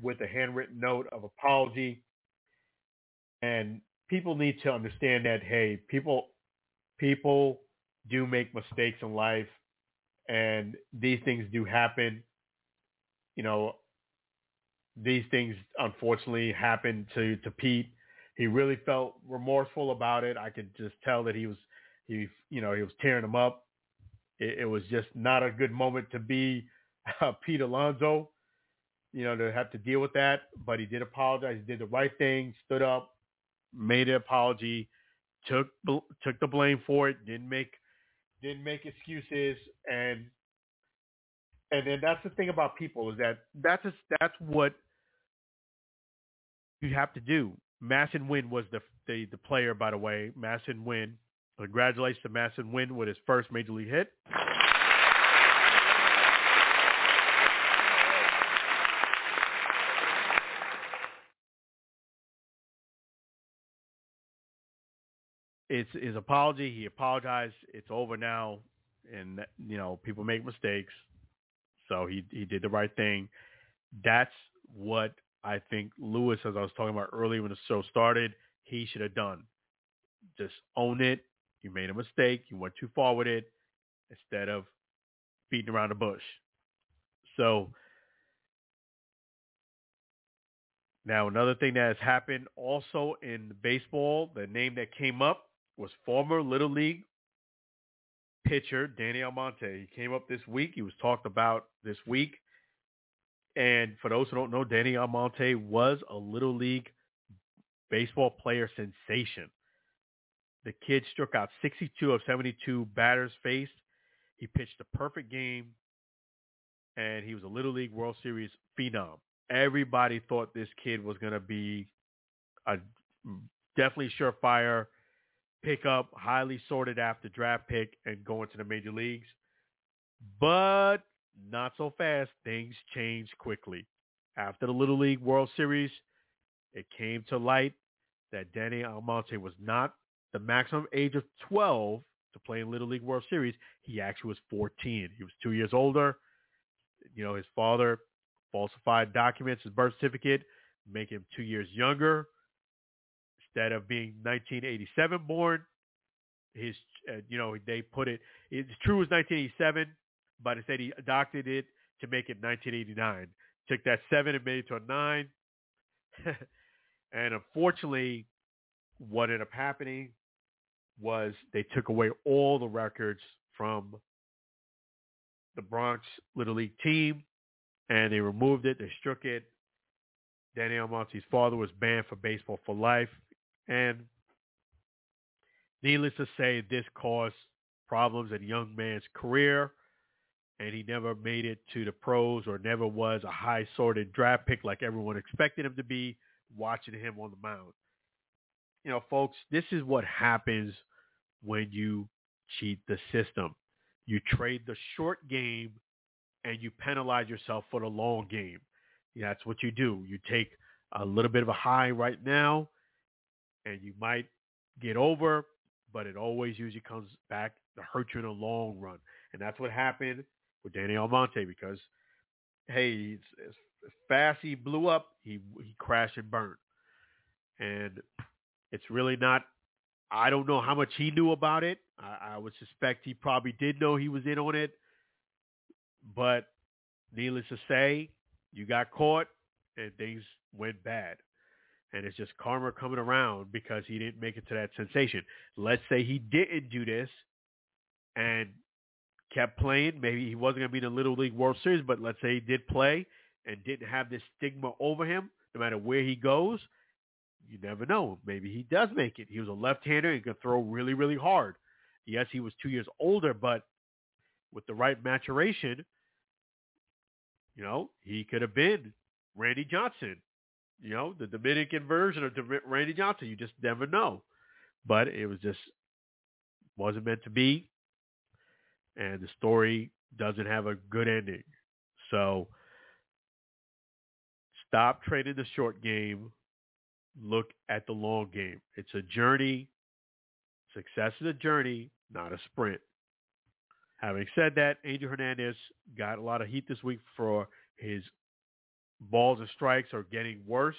with a handwritten note of apology. And people need to understand that, hey, people people do make mistakes in life and these things do happen. You know, these things unfortunately happened to, to Pete. He really felt remorseful about it. I could just tell that he was, he, you know, he was tearing him up. It, it was just not a good moment to be uh, Pete Alonso, you know, to have to deal with that. But he did apologize. He did the right thing, stood up, made an apology, took took the blame for it, didn't make didn't make excuses, and and then that's the thing about people is that that's that's what you have to do. Masyn Winn was the, the the player, by the way. Masyn Winn. Congratulations to Masyn Winn with his first major league hit. it's his apology. He apologized. It's over now, and you know people make mistakes, so he he did the right thing. That's what I think Luis, as I was talking about earlier when the show started, he should have done. Just own it. You made a mistake. You went too far with it, instead of beating around the bush. So now another thing that has happened also in baseball, the name that came up was former Little League pitcher Danny Almonte. He came up this week. He was talked about this week. And for those who don't know, Danny Almonte was a Little League baseball player sensation. The kid struck out 62 of 72 batters faced. He pitched a perfect game, and he was a Little League World Series phenom. Everybody thought this kid was going to be a definitely surefire – pick up, highly sorted after draft pick, and going to the major leagues. But not so fast. Things changed quickly. After the Little League World Series, it came to light that Danny Almonte was not the maximum age of 12 to play in Little League World Series. He actually was 14. He was two years older. You know, his father falsified documents, his birth certificate, make him two years younger instead of being 1987 born. His, uh, you know, they put it. It's true it was 1987, but instead he adopted it to make it 1989. Took that seven and made it to a nine. and unfortunately, what ended up happening was they took away all the records from the Bronx Little League team, and they removed it. They struck it. Danny Almonte's father was banned for baseball for life. And needless to say, this caused problems in young man's career, and he never made it to the pros or never was a high sorted draft pick like everyone expected him to be watching him on the mound. You know, folks, this is what happens when you cheat the system. You trade the short game and you penalize yourself for the long game. That's what you do. You take a little bit of a high right now and you might get over, but it always usually comes back to hurt you in the long run. And that's what happened with Danny Almonte because, hey, as fast he blew up, he he crashed and burned. And it's really not. I don't know how much he knew about it. I, I would suspect he probably did know he was in on it, but needless to say, you got caught and things went bad. And it's just karma coming around because he didn't make it to that sensation. Let's say he didn't do this and kept playing. Maybe he wasn't going to be in the Little League World Series, but let's say he did play and didn't have this stigma over him, no matter where he goes. You never know. Maybe he does make it. He was a left-hander and could throw really, really hard. Yes, he was two years older, but with the right maturation, you know, he could have been Randy Johnson, you know, the Dominican version of Randy Johnson. You just never know. But it was just wasn't meant to be. And the story doesn't have a good ending. So stop trading the short game. Look at the long game. It's a journey. Success is a journey, not a sprint. Having said that, Angel Hernandez got a lot of heat this week for his balls and strikes are getting worse.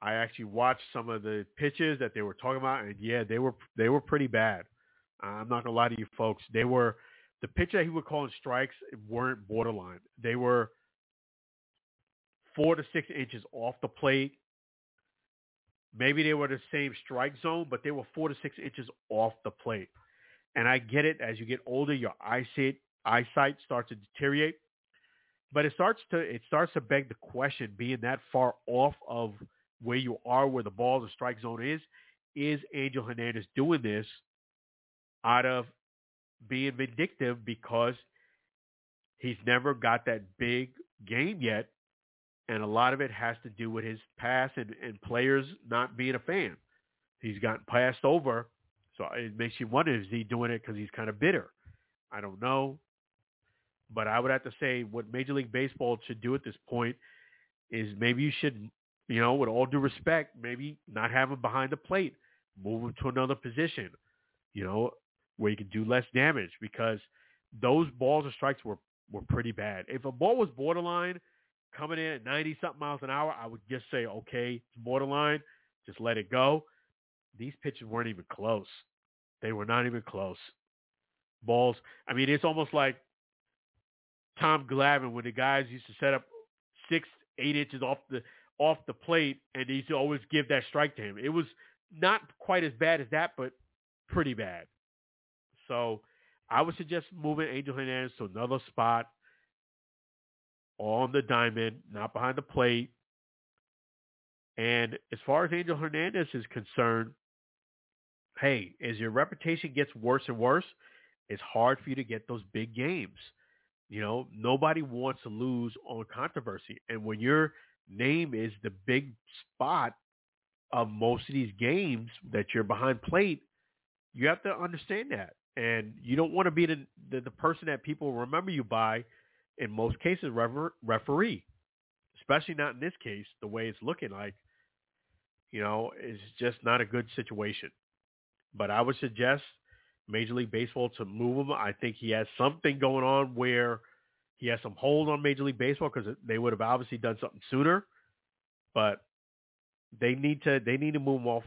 I actually watched some of the pitches that they were talking about, and yeah, they were they were pretty bad. I'm not gonna lie to you folks. They were the pitch that he was calling strikes weren't borderline. They were four to six inches off the plate. Maybe they were the same strike zone, but they were four to six inches off the plate. And I get it. As you get older, your eyesight eyesight starts to deteriorate. But it starts to it starts to beg the question, being that far off of where you are, where the ball, the strike zone is, is Angel Hernandez doing this out of being vindictive because he's never got that big game yet. And a lot of it has to do with his past and, and players not being a fan. He's gotten passed over. So it makes you wonder, is he doing it because he's kind of bitter? I don't know. But I would have to say what Major League Baseball should do at this point is maybe you should, you know, with all due respect, maybe not have him behind the plate, move him to another position, you know, where you can do less damage because those balls and strikes were, were pretty bad. If a ball was borderline coming in at 90 something miles an hour, I would just say, okay, it's borderline, just let it go. These pitches weren't even close. They were not even close. Balls, I mean, it's almost like Tom Glavine when the guys used to set up six, eight inches off the off the plate, and he used to always give that strike to him. It was not quite as bad as that, but pretty bad. So I would suggest moving Angel Hernandez to another spot on the diamond, not behind the plate. And as far as Angel Hernandez is concerned, hey, as your reputation gets worse and worse, it's hard for you to get those big games. You know, nobody wants to lose on controversy. And when your name is the big spot of most of these games that you're behind plate, you have to understand that. And you don't want to be the, the, the person that people remember you by, in most cases, refer, referee. Especially not in this case, the way it's looking like, you know, is just not a good situation. But I would suggest Major League Baseball to move him. I think he has something going on where he has some hold on Major League Baseball because they would have obviously done something sooner. But they need to they need to move him off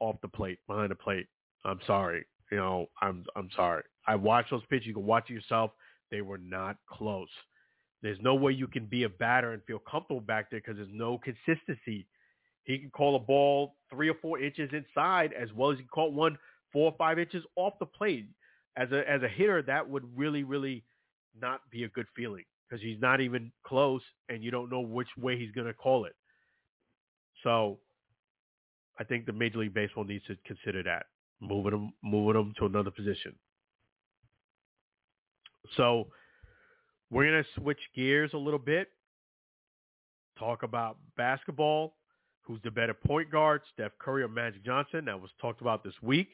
off the plate behind the plate. I'm sorry, you know I'm I'm sorry. I watched those pitches. You can watch it yourself. They were not close. There's no way you can be a batter and feel comfortable back there because there's no consistency. He can call a ball three or four inches inside as well as he can call one four or five inches off the plate. As a as a hitter, that would really really not be a good feeling because he's not even close, and you don't know which way he's going to call it. So, I think the Major League Baseball needs to consider that. moving him, moving him to another position. So we're gonna switch gears a little bit. Talk about basketball. Who's the better point guard, Steph Curry or Magic Johnson? That was talked about this week.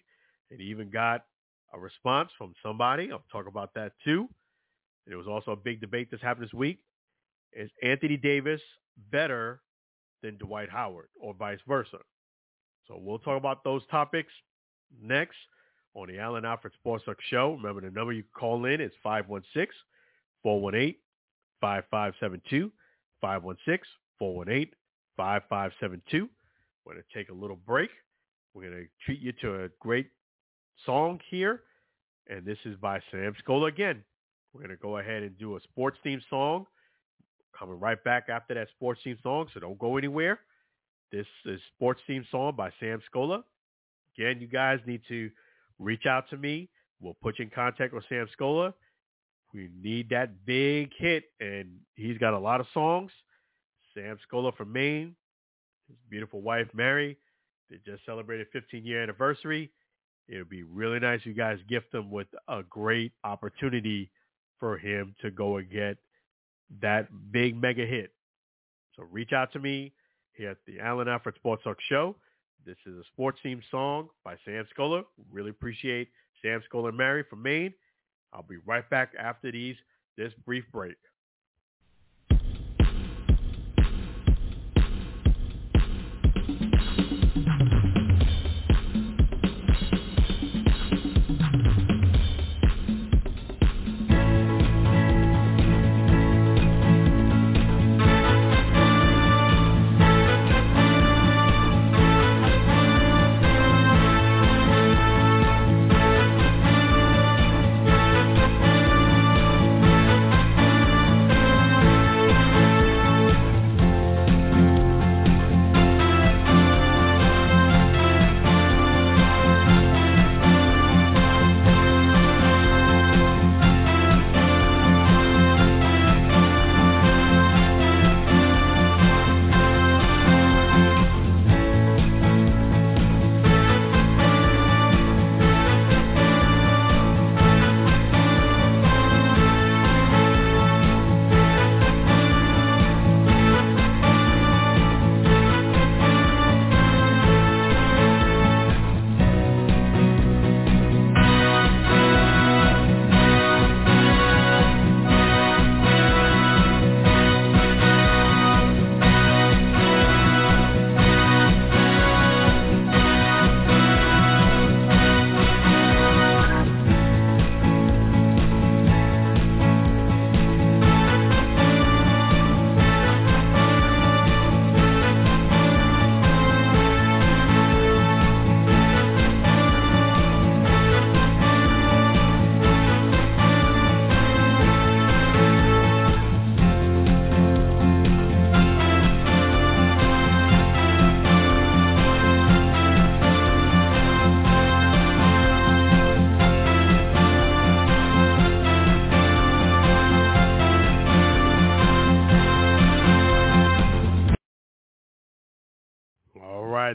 It even got a response from somebody. I'll talk about that too. There was also a big debate that's happened this week. Is Anthony Davis better than Dwight Howard or vice versa? So we'll talk about those topics next on the Alan Alfred Sports Talk Show. Remember the number you can call in is 516-418-5572, 516-418-5572. We're going to take a little break. We're going to treat you to a great song here, and this is by Sam Scola again. We're going to go ahead and do a sports theme song. Coming right back after that sports theme song, so don't go anywhere. This is sports theme song by Sam Scola. Again, you guys need to reach out to me. We'll put you in contact with Sam Scola. We need that big hit, and he's got a lot of songs. Sam Scola from Maine, his beautiful wife Mary. They just celebrated 15 year anniversary. It would be really nice if you guys gift him with a great opportunity for him to go and get that big mega hit. So reach out to me here at the Alan Alfred Sports Talk Show. This is a sports theme song by Sam Scola. Really appreciate Sam Scola and Mary from Maine. I'll be right back after these this brief break.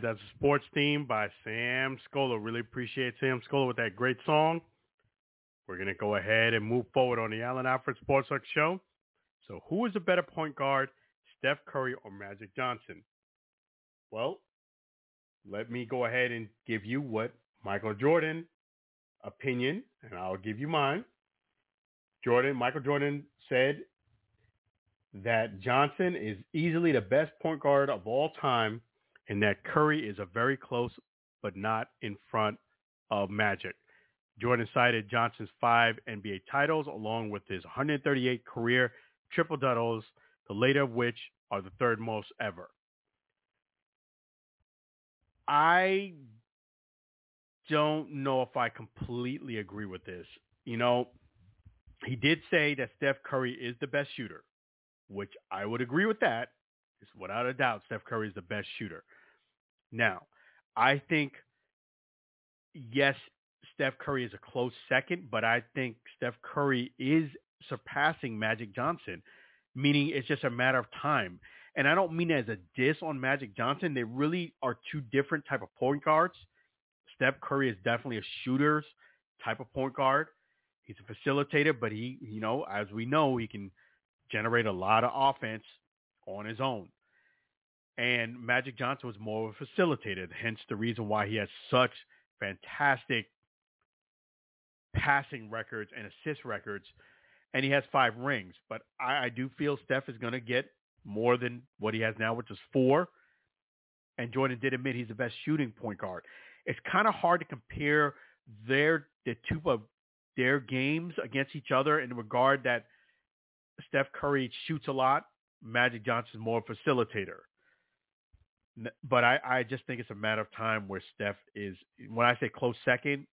That's a sports theme by Sam Scola. Really appreciate Sam Scola with that great song. We're going to go ahead and move forward on the Alan Alfred Sports Talk Show. So who is a better point guard, Steph Curry or Magic Johnson? Well, let me go ahead and give you what Michael Jordan opinion, and I'll give you mine. Jordan, Michael Jordan said that Johnson is easily the best point guard of all time and that Curry is a very close but not in front of Magic. Jordan cited Johnson's five NBA titles along with his 138 career triple doubles, the later of which are the third most ever. I don't know if I completely agree with this. You know, he did say that Steph Curry is the best shooter, which I would agree with that. It's without a doubt Steph Curry is the best shooter. Now, I think yes, Steph Curry is a close second, but I think Steph Curry is surpassing Magic Johnson, meaning it's just a matter of time. And I don't mean as a diss on Magic Johnson. They really are two different type of point guards. Steph Curry is definitely a shooter's type of point guard. He's a facilitator, but he, you know, as we know, he can generate a lot of offense on his own. And Magic Johnson was more of a facilitator, hence the reason why he has such fantastic passing records and assist records. And he has five rings. But I, I do feel Steph is going to get more than what he has now, which is four. And Jordan did admit he's the best shooting point guard. It's kind of hard to compare their the two of their games against each other in regard that Steph Curry shoots a lot. Magic Johnson is more facilitator. But I, I just think it's a matter of time where Steph is, when I say close second,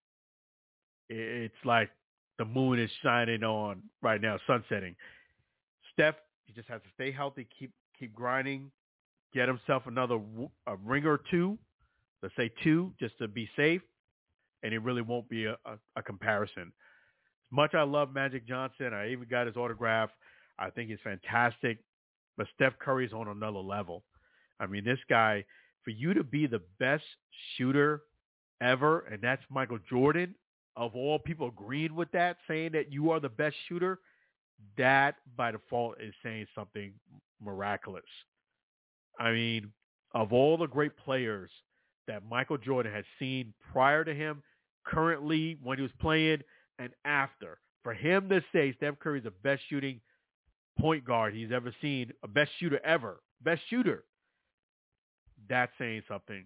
it's like the moon is shining on right now, sunsetting. Steph, he just has to stay healthy, keep keep grinding, get himself another a ring or two, let's say two, just to be safe, and it really won't be a, a, a comparison. As much I love Magic Johnson, I even got his autograph. I think he's fantastic, but Steph Curry's on another level. I mean, this guy, for you to be the best shooter ever, and that's Michael Jordan, of all people agreeing with that, saying that you are the best shooter, that by default is saying something miraculous. I mean, of all the great players that Michael Jordan has seen prior to him, currently when he was playing, and after, for him to say Steph Curry is the best shooting point guard he's ever seen, a best shooter ever, best shooter, that's saying something.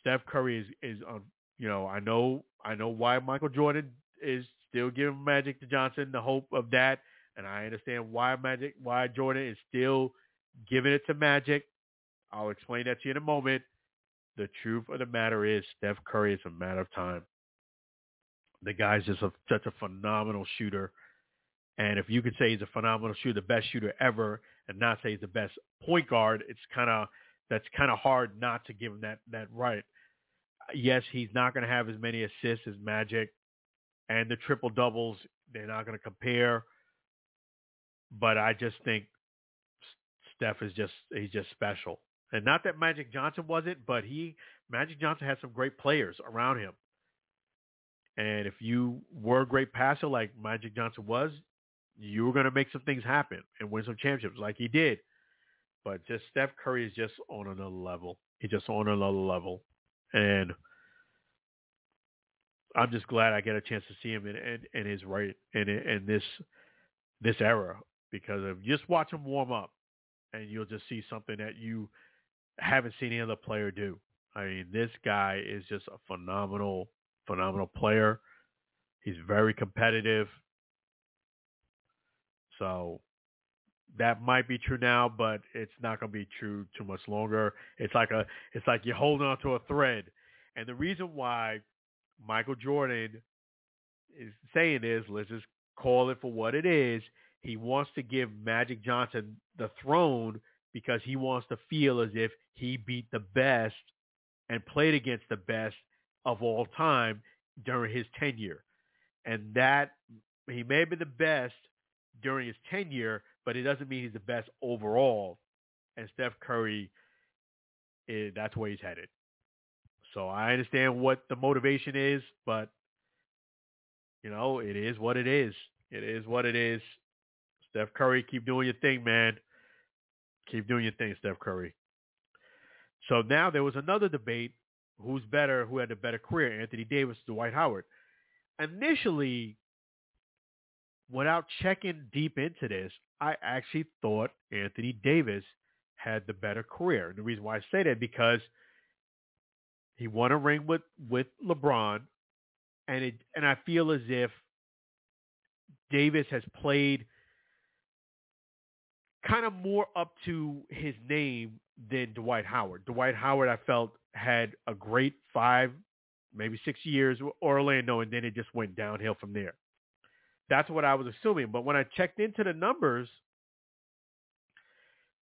Steph Curry is is on. You know, I know I know why Michael Jordan is still giving Magic to Johnson the hope of that, and I understand why Magic why Jordan is still giving it to Magic. I'll explain that to you in a moment. The truth of the matter is Steph Curry is a matter of time. The guy's just a, such a phenomenal shooter. And if you could say he's a phenomenal shooter, the best shooter ever, and not say he's the best point guard, it's kind of that's kind of hard not to give him that that right. Yes, he's not going to have as many assists as Magic, and the triple doubles they're not going to compare. But I just think Steph is just he's just special, and not that Magic Johnson wasn't, but he Magic Johnson had some great players around him. And if you were a great passer like Magic Johnson was, you were going to make some things happen and win some championships like he did. But just Steph Curry is just on another level. He's just on another level, and I'm just glad I get a chance to see him in in, in his right in in this this era because of just watch him warm up, and you'll just see something that you haven't seen any other player do. I mean, this guy is just a phenomenal, phenomenal player. He's very competitive. So that might be true now, but it's not going to be true too much longer. It's like a, it's like you're holding on to a thread. And the reason why Michael Jordan is saying is, let's just call it for what it is. He wants to give Magic Johnson the throne because he wants to feel as if he beat the best and played against the best of all time during his tenure. And that he may be the best during his tenure, but it doesn't mean he's the best overall. And Steph Curry, is, that's where he's headed. So I understand what the motivation is, but you know, it is what it is. It is what it is. Steph Curry, keep doing your thing, man. Keep doing your thing, Steph Curry. So now there was another debate: who's better, who had a better career, Anthony Davis or Dwight Howard. Initially, without checking deep into this, I actually thought Anthony Davis had the better career. And the reason why I say that because he won a ring with with LeBron, and it and I feel as if Davis has played kind of more up to his name than Dwight Howard. Dwight Howard, I felt, had a great five, maybe six years with Orlando, and then it just went downhill from there. That's what I was assuming. But when I checked into the numbers,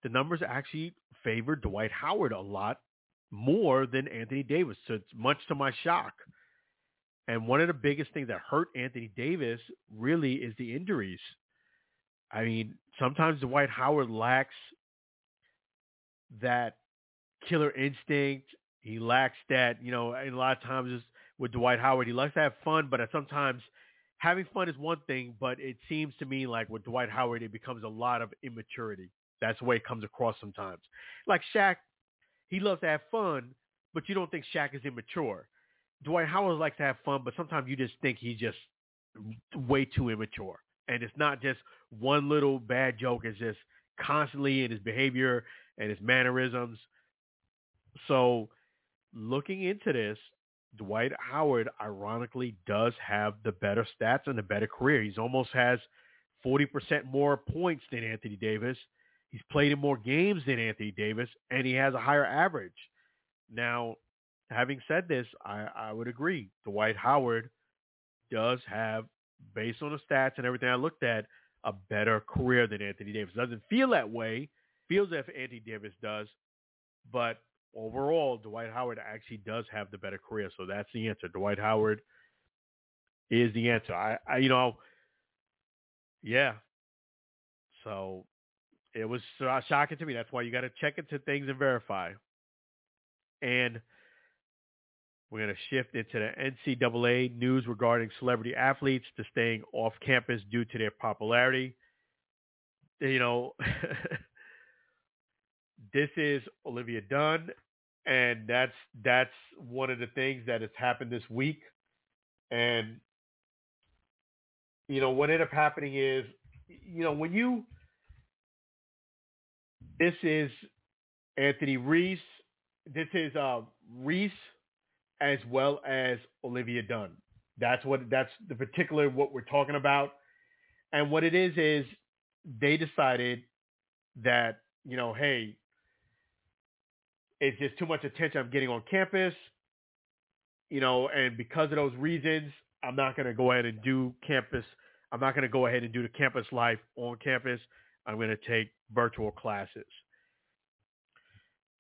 the numbers actually favored Dwight Howard a lot more than Anthony Davis. So it's much to my shock. And one of the biggest things that hurt Anthony Davis really is the injuries. I mean, sometimes Dwight Howard lacks that killer instinct. He lacks that, you know, and a lot of times with Dwight Howard. He likes to have fun, but sometimes having fun is one thing, but it seems to me like with Dwight Howard, it becomes a lot of immaturity. That's the way it comes across sometimes. Like Shaq, he loves to have fun, but you don't think Shaq is immature. Dwight Howard likes to have fun, but sometimes you just think he's just way too immature. And it's not just one little bad joke. It's just constantly in his behavior and his mannerisms. So looking into this, Dwight Howard ironically does have the better stats and the better career. He's almost has 40% more points than Anthony Davis. He's played in more games than Anthony Davis, and he has a higher average. Now, having said this, I, I would agree. Dwight Howard does have, based on the stats and everything I looked at, a better career than Anthony Davis. Doesn't feel that way. Feels as if Anthony Davis does, but overall, Dwight Howard actually does have the better career. So that's the answer. Dwight Howard is the answer. I, I you know, yeah. So it was uh, shocking to me. That's why you got to check into things and verify. And we're going to shift into the NCAA news regarding celebrity athletes to staying off campus due to their popularity. You know, this is Olivia Dunne, and that's that's one of the things that has happened this week. And you know, what ended up happening is, you know, when you this is Anthony Reese, this is uh, Reese as well as Olivia Dunne. That's what that's the particular what we're talking about. And what it is is they decided that, you know, hey, it's just too much attention I'm getting on campus, you know, and because of those reasons, I'm not going to go ahead and do campus. I'm not going to go ahead and do the campus life on campus. I'm going to take virtual classes.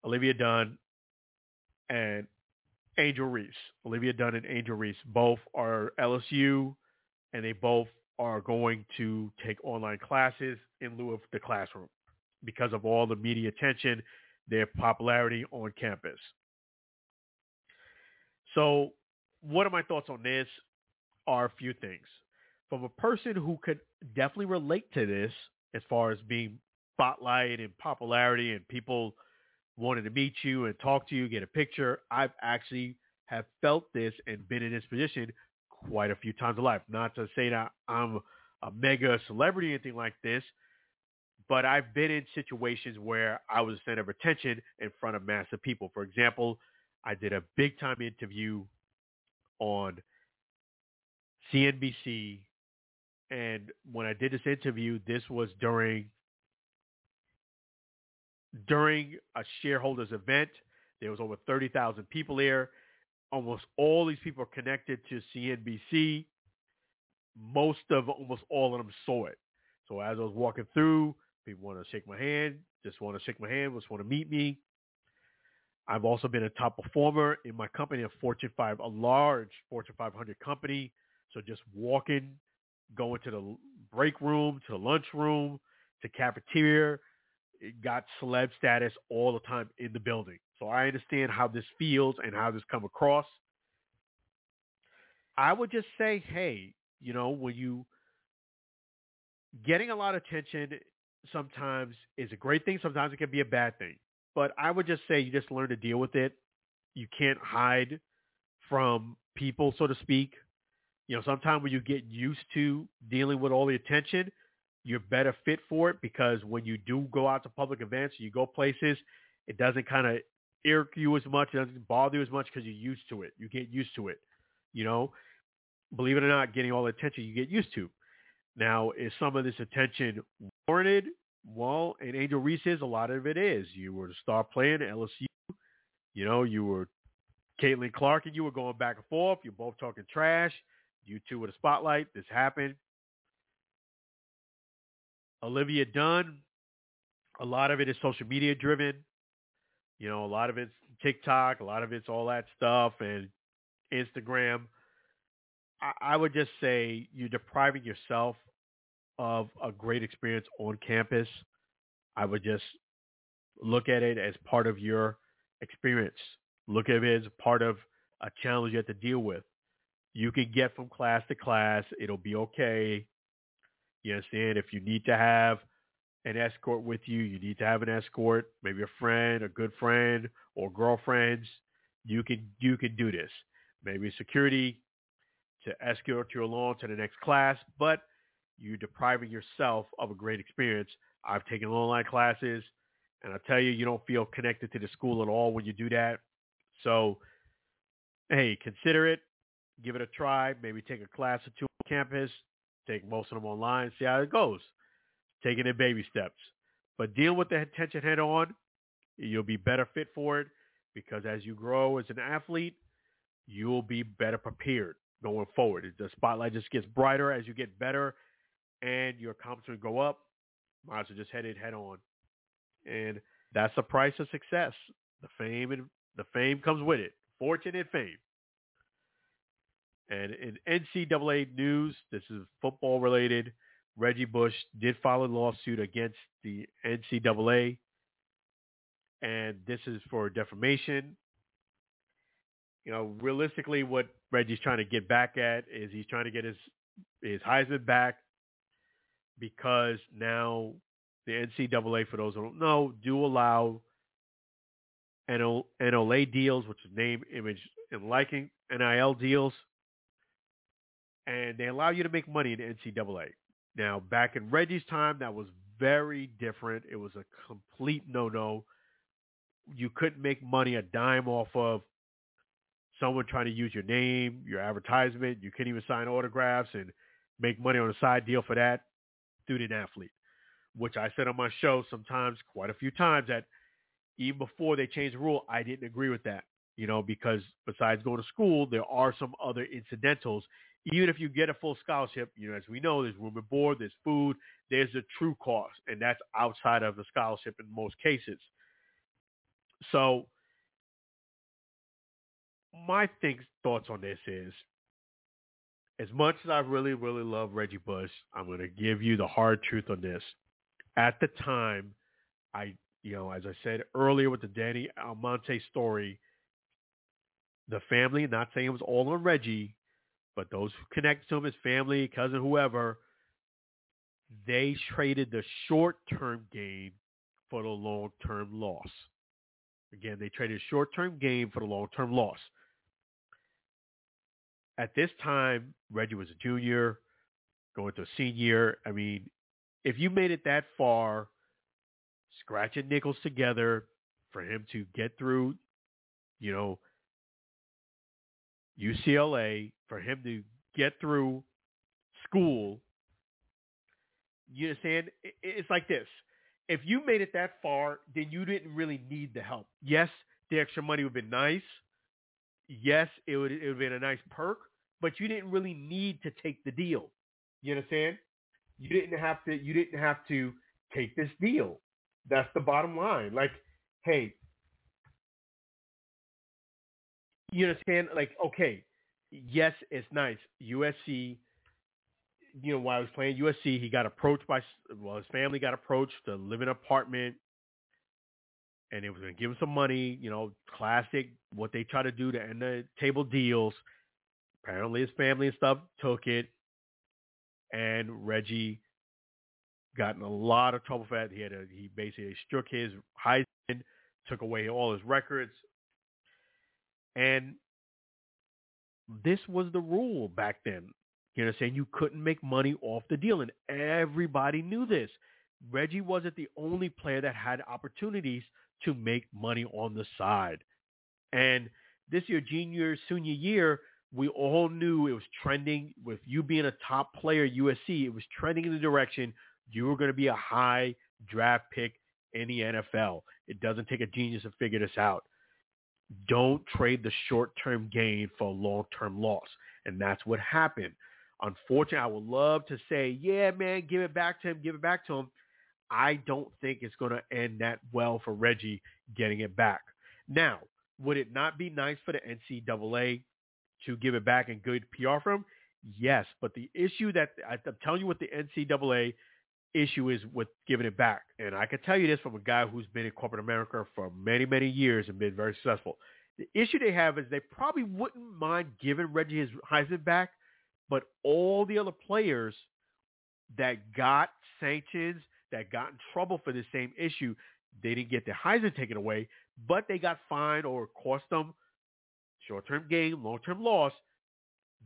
Olivia Dunne and Angel Reese. Olivia Dunne and Angel Reese both are LSU, and they both are going to take online classes in lieu of the classroom because of all the media attention, their popularity on campus. So what are my thoughts on this are a few things. From a person who could definitely relate to this as far as being spotlight and popularity and people – wanting to meet you and talk to you, get a picture. I've actually have felt this and been in this position quite a few times in life. Not to say that I'm a mega celebrity or anything like this, but I've been in situations where I was center of attention in front of massive people. For example, I did a big time interview on CNBC. And when I did this interview, this was during during a shareholders event. There was over 30,000 people there. Almost all these people are connected to CNBC. Most of, almost all of them saw it. So as I was walking through, people want to shake my hand, just want to shake my hand, just want to meet me. I've also been a top performer in my company, a Fortune 5, a large Fortune 500 company. So just walking, going to the break room, to the lunch room, to cafeteria, it got celeb status all the time in the building. So I understand how this feels and how this come across. I would just say, hey, you know, when you getting a lot of attention sometimes is a great thing. Sometimes it can be a bad thing. But I would just say you just learn to deal with it. You can't hide from people, so to speak. You know, sometimes when you get used to dealing with all the attention, you're better fit for it because when you do go out to public events, you go places, it doesn't kind of irk you as much, it doesn't bother you as much because you're used to it. You get used to it. You know, believe it or not, getting all the attention you get used to. Now, is some of this attention warranted? Well, in Angel Reese's, a lot of it is. You were to start playing at LSU. You know, you were Caitlin Clark and you were going back and forth. You're both talking trash. You two were the spotlight. This happened. Olivia Dunne, a lot of it is social media driven. You know, a lot of it's TikTok, a lot of it's all that stuff and Instagram. I, I would just say you're depriving yourself of a great experience on campus. I would just look at it as part of your experience. Look at it as part of a challenge you have to deal with. You can get from class to class. It'll be okay. You understand? If you need to have an escort with you, you need to have an escort, maybe a friend, a good friend, or girlfriends. You can you can do this. Maybe security to escort you along to the next class, but you're depriving yourself of a great experience. I've taken online classes, and I tell you, you don't feel connected to the school at all when you do that. So, hey, consider it. Give it a try. Maybe take a class or two on campus. Take most of them online. See how it goes. Taking it in baby steps. But deal with the attention head on. You'll be better fit for it because as you grow as an athlete, you'll be better prepared going forward. The spotlight just gets brighter as you get better and your accomplishments go up. Might as well just head it head on. And that's the price of success. The fame and the fame comes with it. Fortune and fame. And in NCAA news, this is football related. Reggie Bush did file a lawsuit against the NCAA, and this is for defamation. You know, realistically, what Reggie's trying to get back at is he's trying to get his his Heisman back because now the NCAA, for those who don't know, do allow NOLA deals, which is name, image, and liking NIL deals, and they allow you to make money in NCAA. Now, back in Reggie's time, that was very different. It was a complete no-no. You couldn't make money a dime off of someone trying to use your name, your advertisement. You couldn't even sign autographs and make money on a side deal for that student athlete, which I said on my show sometimes, quite a few times, that even before they changed the rule, I didn't agree with that. You know, because besides going to school, there are some other incidentals. Even if you get a full scholarship, you know, as we know, there's room and board, there's food, there's a true cost, and that's outside of the scholarship in most cases. So my things thoughts on this is as much as I really, really love Reggie Bush, I'm going to give you the hard truth on this. At the time, I, you know, as I said earlier with the Danny Almonte story, the family, not saying it was all on Reggie, but those who connected to him, his family, cousin, whoever, they traded the short-term gain for the long-term loss. Again, they traded short-term gain for the long-term loss at this time, Reggie was a junior, going to a senior. I mean, if you made it that far, scratching nickels together for him to get through, you know, UCLA, for him to get through school, you understand? It's like this. If you made it that far, then you didn't really need the help. Yes, the extra money would have been nice yes, it would it would have been a nice perk, but you didn't really need to take the deal. You understand? You didn't have to you didn't have to take this deal. That's the bottom line. Like, hey, you understand? Like, okay, yes, it's nice. USC, you know, while I was playing USC, he got approached by, well, his family got approached to live in an apartment and it was going to give him some money, you know, classic, what they try to do to end the table deals. Apparently his family and stuff took it, and Reggie got in a lot of trouble for that. He had a, he basically struck his Heisman, took away all his records, and this was the rule back then. You know, saying you couldn't make money off the deal, and everybody knew this. Reggie wasn't the only player that had opportunities to make money on the side. And this year, junior, senior year, we all knew it was trending with you being a top player at USC. It was trending in the direction you were going to be a high draft pick in the NFL. It doesn't take a genius to figure this out. Don't trade the short-term gain for a long-term loss. And that's what happened. Unfortunately, I would love to say, yeah, man, give it back to him, give it back to him. I don't think it's going to end that well for Reggie getting it back. Now, would it not be nice for the NCAA to give it back and good PR for him? Yes, but the issue that I'm telling you what the NCAA issue is with giving it back, and I can tell you this from a guy who's been in corporate America for many, many years and been very successful. The issue they have is they probably wouldn't mind giving Reggie his Heisman back, but all the other players that got sanctions, that got in trouble for the same issue, they didn't get their Heisman taken away, but they got fined or cost them short-term gain, long-term loss.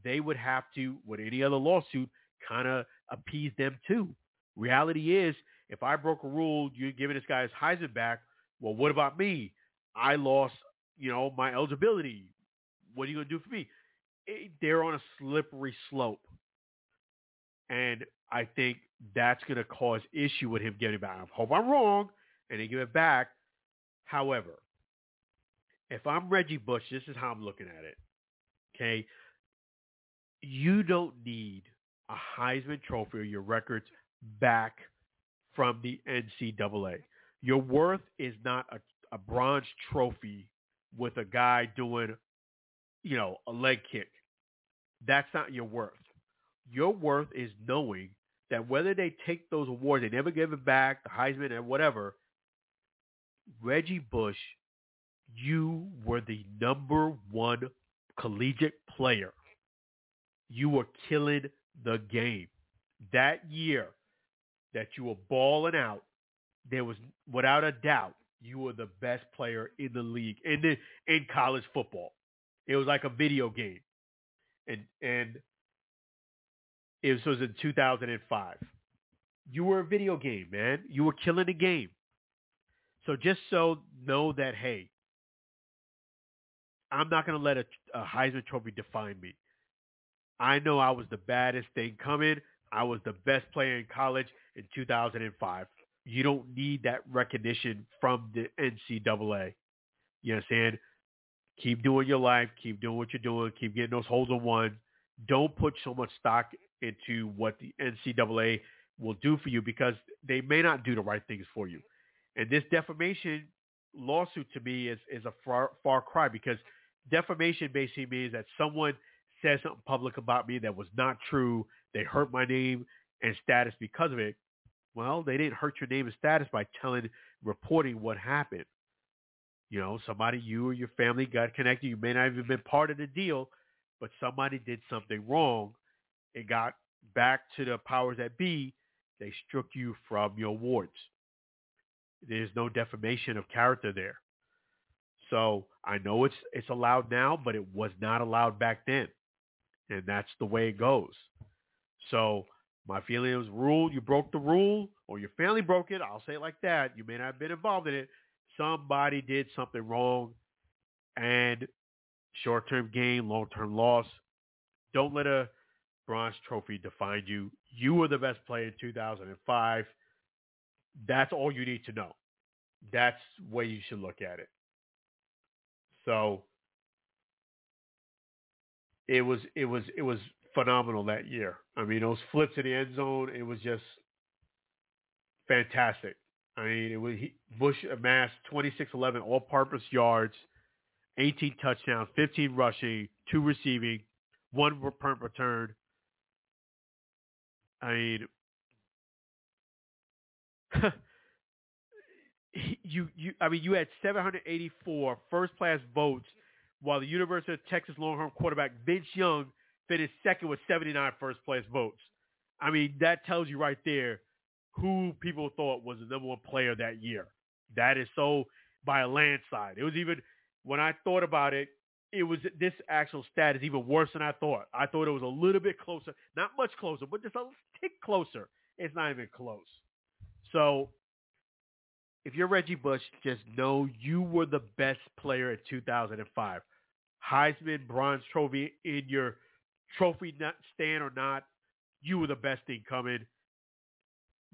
They would have to, with any other lawsuit, kind of appease them too. Reality is, if I broke a rule, you're giving this guy his Heisman back. Well, what about me? I lost, you know, my eligibility. What are you going to do for me? It, they're on a slippery slope. And I think that's going to cause issue with him getting back. I hope I'm wrong, and they give it back. However, if I'm Reggie Bush, this is how I'm looking at it. Okay, you don't need a Heisman Trophy or your records back from the NCAA. Your worth is not a, a bronze trophy with a guy doing, you know, a leg kick. That's not your worth. Your worth is knowing that whether they take those awards, they never give it back, the Heisman and whatever, Reggie Bush, you were the number one collegiate player. You were killing the game. That year that you were balling out, there was without a doubt you were the best player in the league in the in college football. It was like a video game, and and it was, was in 2005. You were a video game, man. You were killing the game. So just so know that, hey, I'm not going to let a, a Heisman Trophy define me. I know I was the baddest thing coming. I was the best player in college in 2005. You don't need that recognition from the NCAA. You understand? Keep doing your life. Keep doing what you're doing. Keep getting those holes in one. Don't put so much stock into what the NCAA will do for you because they may not do the right things for you. And this defamation lawsuit to me is, is a far, far cry because defamation basically means that someone said something public about me that was not true. They hurt my name and status because of it. Well, they didn't hurt your name and status by telling, reporting what happened. You know, somebody, you or your family got connected. You may not even been part of the deal, but somebody did something wrong. It got back to the powers that be. They struck you from your wards. There's no defamation of character there. So I know it's it's allowed now, but it was not allowed back then. And that's the way it goes. So my feeling is rule, you broke the rule or your family broke it. I'll say it like that. You may not have been involved in it. Somebody did something wrong and short-term gain, long-term loss. Don't let a bronze trophy define you. You were the best player in 2005. That's all you need to know. That's way you should look at it. So it was it was it was phenomenal that year. I mean, those flips in the end zone, it was just fantastic. I mean, it was he, Bush amassed 26-11 all-purpose yards, 18 touchdowns, 15 rushing, two receiving, one punt return. I mean, you you I mean you had 784 first class votes while the University of Texas Longhorn quarterback Vince Young finished second with 79 first place votes. I mean that tells you right there who people thought was the number one player that year. That is so by a landslide. It was even when I thought about it, it was this actual stat is even worse than I thought. I thought it was a little bit closer, not much closer, but just a tick closer. It's not even close. So if you're Reggie Bush, just know you were the best player in 2005. Heisman, bronze trophy in your trophy stand or not, you were the best thing coming.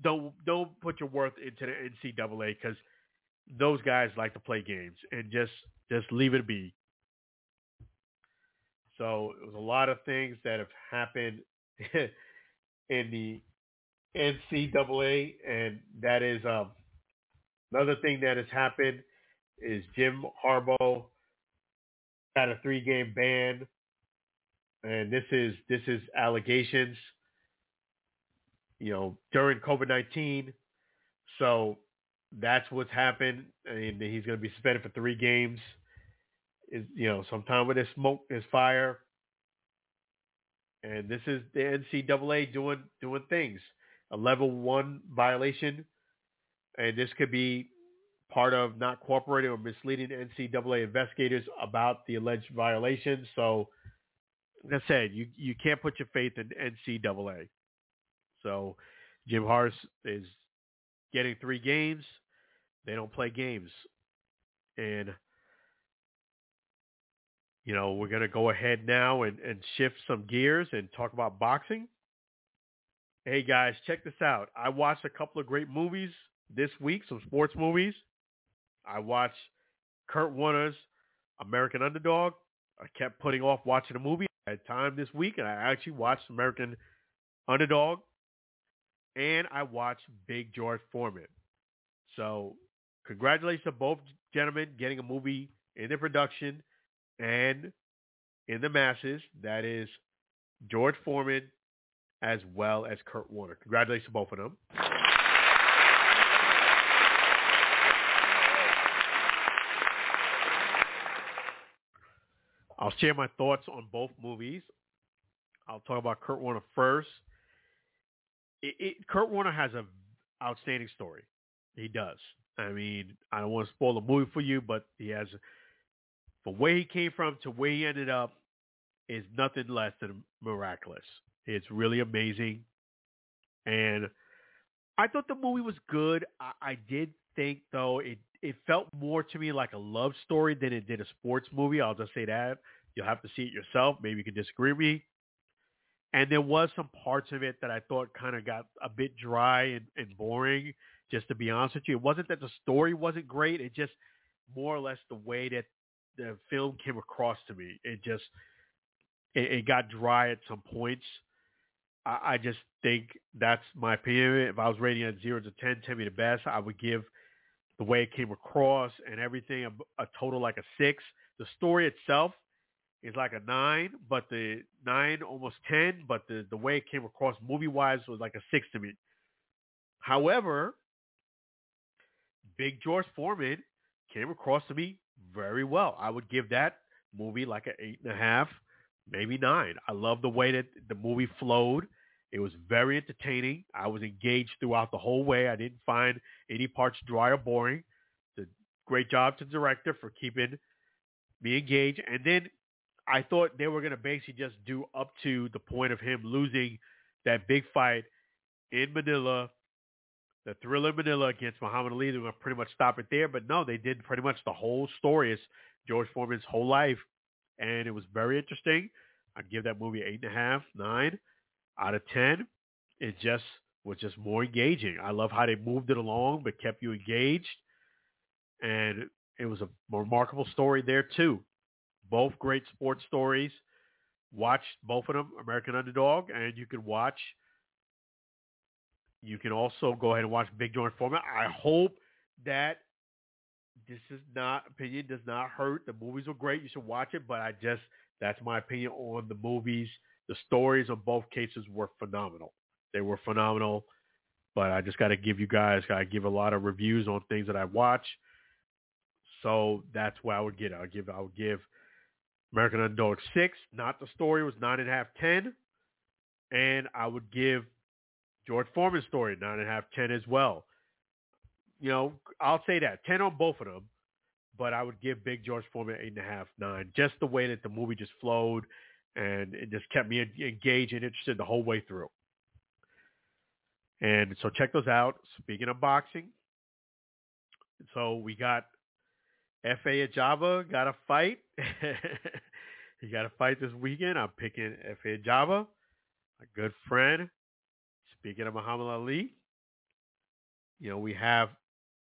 Don't don't put your worth into the NCAA because those guys like to play games and just just leave it be. So it was a lot of things that have happened in the NCAA, and that is um, Another thing that has happened is Jim Harbaugh had a three-game ban, and this is this is allegations. You know, during COVID nineteen, so that's what's happened, and he's going to be suspended for three games. is you know sometimes with this smoke there's fire, and this is the NCAA doing doing things. A level one violation, and this could be part of not cooperating or misleading NCAA investigators about the alleged violation. So, like I said, you you can't put your faith in NCAA. So, Jim Harris is getting three games. They don't play games, and you know we're gonna go ahead now and, and shift some gears and talk about boxing. Hey guys, check this out. I watched a couple of great movies this week, some sports movies. I watched Kurt Warner's American Underdog. I kept putting off watching a movie. Had time this week, and I actually watched American Underdog, and I watched Big George Foreman. So, congratulations to both gentlemen getting a movie in the production and in the masses. That is George Foreman as well as Kurt Warner. Congratulations to both of them. I'll share my thoughts on both movies. I'll talk about Kurt Warner first. It, it, Kurt Warner has an outstanding story. He does. I mean, I don't want to spoil the movie for you, but he has, from where he came from to where he ended up, is nothing less than miraculous. It's really amazing. And I thought the movie was good. I, I did think, though, it it felt more to me like a love story than it did a sports movie. I'll just say that. You'll have to see it yourself. Maybe you can disagree with me. And there was some parts of it that I thought kind of got a bit dry and, and boring, just to be honest with you. It wasn't that the story wasn't great. It just more or less the way that the film came across to me. It just, it, it got dry at some points. I, I just think that's my opinion. If I was rating it 0 to 10, 10 me the best, I would give – the way it came across and everything, a, a total like a six. The story itself is like a nine, but the nine almost ten, but the the way it came across movie wise was like a six to me. However, Big George Foreman came across to me very well. I would give that movie like an eight and a half, maybe nine. I love the way that the movie flowed. It was very entertaining. I was engaged throughout the whole way. I didn't find any parts dry or boring. It's a great job to the director for keeping me engaged. And then I thought they were going to basically just do up to the point of him losing that big fight in Manila, the thriller Manila against Muhammad Ali. They were pretty much stop it there. But no, they did pretty much the whole story. It's George Foreman's whole life. And it was very interesting. I'd give that movie eight and a half, nine out of 10, it just was just more engaging. I love how they moved it along but kept you engaged. And it was a remarkable story there too. Both great sports stories. Watch both of them, American Underdog, and you can watch. You can also go ahead and watch Big George Foreman. I hope that this is not opinion does not hurt. The movies were great. You should watch it, but I just that's my opinion on the movies the stories of both cases were phenomenal. They were phenomenal, but I just got to give you guys, I give a lot of reviews on things that I watch. So that's why I would get. I would give, I would give American Underdog six. Not the story was nine and a half, ten, and I would give George Foreman's story nine and a half, ten as well. You know, I'll say that ten on both of them, but I would give Big George Foreman eight and a half, nine. Just the way that the movie just flowed and it just kept me engaged and interested the whole way through. And so check those out. Speaking of boxing, so we got Efe Ajagba got a fight. he got a fight this weekend. I'm picking Efe Ajagba, a good friend. Speaking of Muhammad Ali, you know we have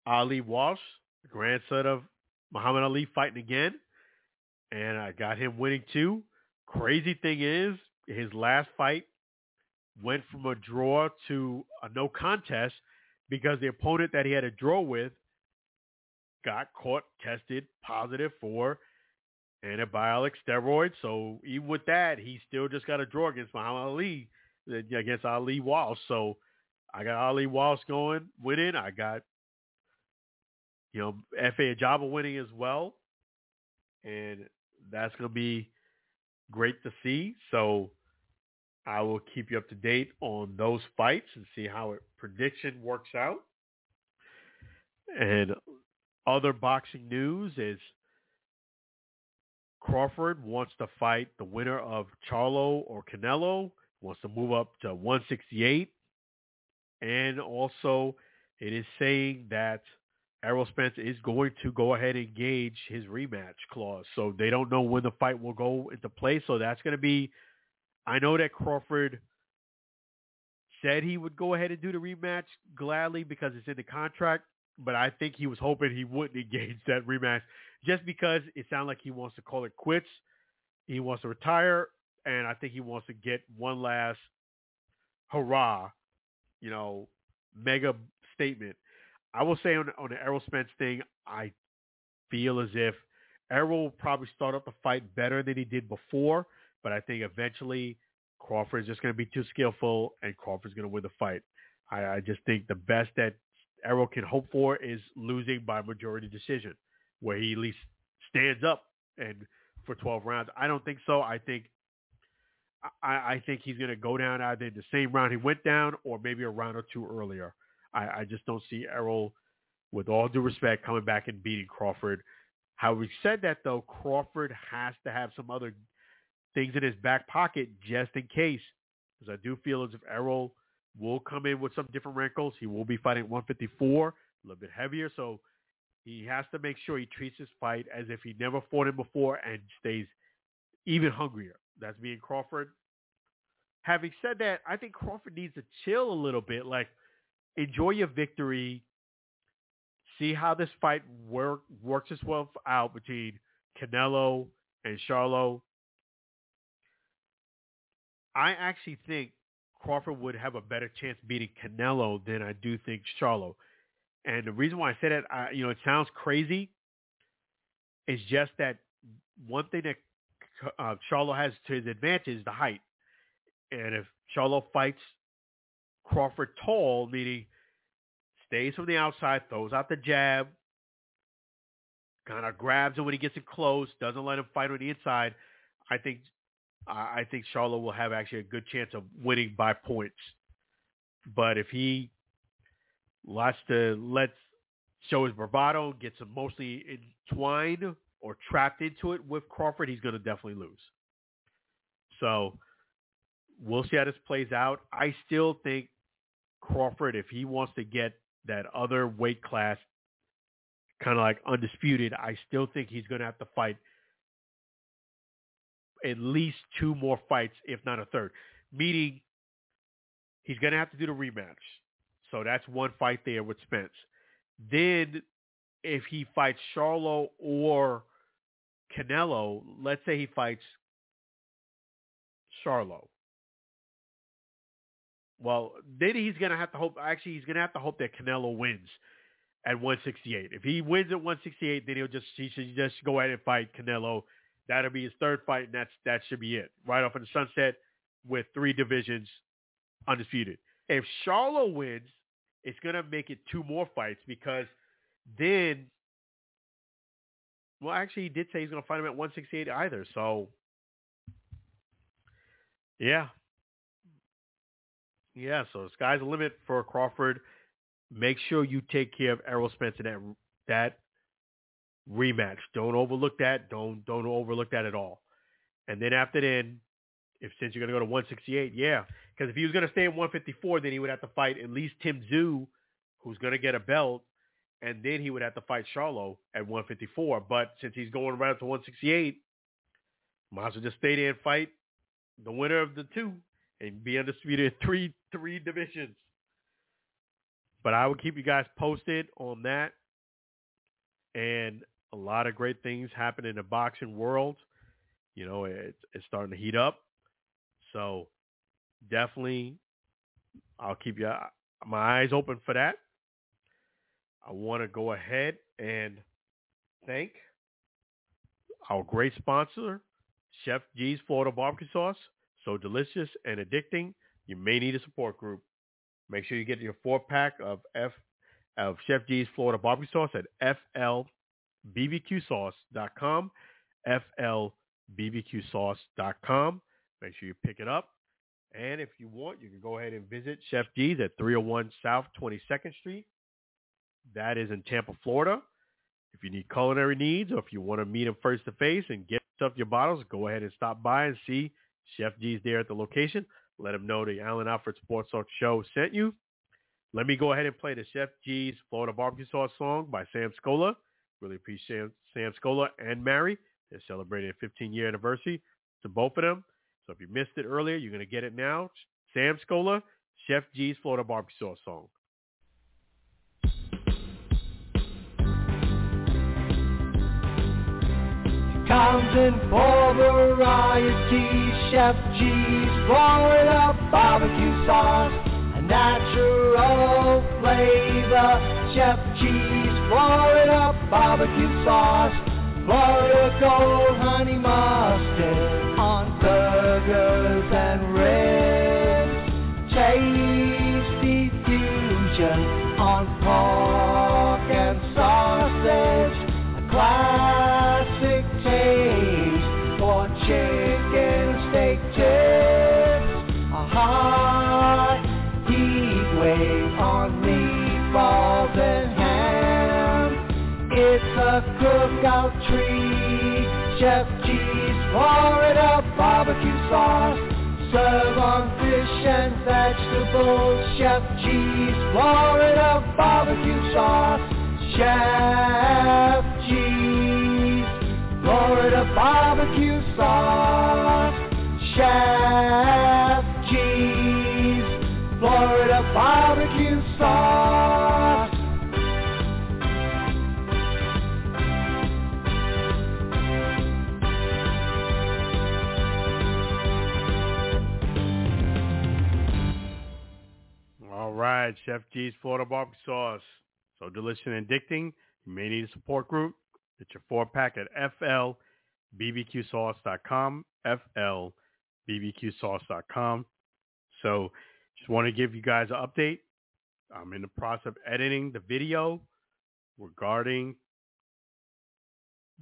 Ali Walsh, the grandson of Muhammad Ali, fighting again, and I got him winning too. Crazy thing is, his last fight went from a draw to a no contest because the opponent that he had a draw with got caught tested positive for antibiotic steroids. So even with that, he still just got a draw against Muhammad Ali, against Ali Walsh. So I got Ali Walsh going, winning. I got, you know, Efe Ajagba winning as well. and that's going to be great to see. So I will keep you up to date on those fights and see how it prediction works out. And other boxing news is Crawford wants to fight the winner of Charlo or Canelo, wants to move up to 168. And also it is saying that Errol Spence is going to go ahead and engage his rematch clause. So they don't know when the fight will go into play. So that's going to be, I know that Crawford said he would go ahead and do the rematch gladly because it's in the contract, but I think he was hoping he wouldn't engage that rematch just because it sounded like he wants to call it quits. He wants to retire, and I think he wants to get one last hurrah, you know, mega statement. I will say on, on the Errol Spence thing, I feel as if Errol will probably start up the fight better than he did before, but I think eventually Crawford is just going to be too skillful, and Crawford's going to win the fight. I, I just think the best that Errol can hope for is losing by majority decision, where he at least stands up and for 12 rounds. I don't think so. I think I, I think he's going to go down either in the same round he went down or maybe a round or two earlier. I, I just don't see Errol, with all due respect, coming back and beating Crawford. How we said that though, Crawford has to have some other things in his back pocket just in case. Because I do feel as if Errol will come in with some different wrinkles. He will be fighting 154, a little bit heavier. So he has to make sure he treats his fight as if he never fought him before and stays even hungrier. That's being Crawford. Having said that, I think Crawford needs to chill a little bit. Like, enjoy your victory. See how this fight work, works itself out between Canelo and Charlo. I actually think Crawford would have a better chance beating Canelo than I do think Charlo. And the reason why I say that, I, you know, it sounds crazy. Is just that one thing that uh, Charlo has to his advantage the height. And if Charlo fights Crawford tall, meaning stays from the outside, throws out the jab, kind of grabs him when he gets it close, doesn't let him fight on the inside, I think I think Charlo will have actually a good chance of winning by points. But if he wants to let's show his bravado, gets mostly entwined or trapped into it with Crawford, he's going to definitely lose. So we'll see how this plays out. I still think Crawford, if he wants to get that other weight class kind of like undisputed, I still think he's going to have to fight at least two more fights, if not a third. Meaning he's going to have to do the rematch. So that's one fight there with Spence. Then if he fights Charlo or Canelo, let's say he fights Charlo. Well, then he's going to have to hope. Actually, he's going to have to hope that Canelo wins at 168. If he wins at 168, then he'll just he should just go ahead and fight Canelo That'll be his third fight, and that's that should be it. Right off in the sunset with three divisions undisputed. If Charlo wins, it's gonna make it two more fights because then well actually he did say he's gonna fight him at one sixty eight either, so yeah. Yeah, so the sky's the limit for Crawford. Make sure you take care of Errol Spence in that that rematch. Don't overlook that. Don't don't overlook that at all. And then after then, if since you're gonna go to 168, yeah, because if he was gonna stay at 154, then he would have to fight at least Tim Tszyu, who's gonna get a belt, and then he would have to fight Charlo at 154. But since he's going right up to 168, might as well just stay there and fight the winner of the two and be undisputed in three three divisions. But I will keep you guys posted on that. And a lot of great things happen in the boxing world. You know, it's, it's starting to heat up. So definitely, I'll keep you, my eyes open for that. I want to go ahead and thank our great sponsor, Chef G's Florida Barbecue Sauce. So delicious and addicting, you may need a support group. Make sure you get your four pack of F of Chef G's Florida Barbecue Sauce at FL bbqsauce.com, flbbqsauce.com. Make sure you pick it up. And if you want, you can go ahead and visit Chef G's at 301 South 22nd Street. That is in Tampa, Florida. If you need culinary needs or if you want to meet him face to face and get stuff your bottles, go ahead and stop by and see Chef G's there at the location. Let him know the Alan Alford Sports Talk Show sent you. Let me go ahead and play the Chef G's Florida Barbecue Sauce song by Sam Scola. Really appreciate Sam Scola and Mary. They're celebrating a 15 year anniversary to both of them. So if you missed it earlier, you're going to get it now. Sam Scola, Chef G's Florida Barbecue Sauce song. Comes in full variety. Chef G's Florida barbecue sauce, a natural flavor. Chef G's Florida barbecue sauce, Florida gold honey mustard on burgers and Florida barbecue sauce. Serve on fish and vegetables. Chef G's Florida barbecue sauce. Chef G's Florida barbecue sauce. Chef G's Florida barbecue sauce. Right, Chef G's Florida Barbecue Sauce. So delicious and addicting. You may need a support group. Get your four pack at flbbqsauce.com, flbbqsauce.com. So just want to give you guys an update. I'm in the process of editing the video regarding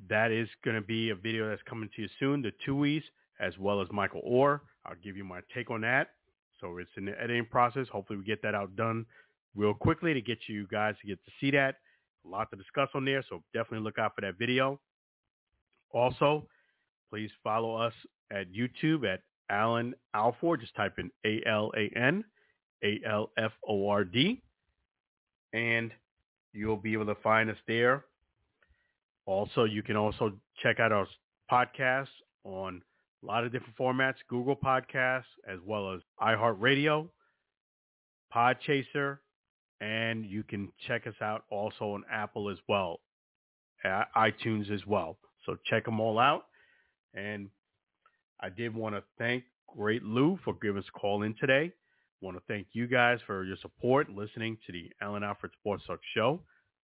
that is going to be a video that's coming to you soon, the Tuohys, as well as Michael Oher. I'll give you my take on that. So it's in the editing process. Hopefully we get that out done real quickly to get you guys to get to see that. A lot to discuss on there, so definitely look out for that video. Also, please follow us at YouTube at Alan Alford. Just type in A-L-A-N, A-L-F-O-R-D, and you'll be able to find us there. Also, you can also check out our podcasts on a lot of different formats, Google Podcasts, as well as iHeartRadio, Podchaser, and you can check us out also on Apple as well, iTunes as well. So check them all out. And I did want to thank Great Lou for giving us a call in today. want to thank you guys for your support, listening to the Alan Alford Sports Talk Show.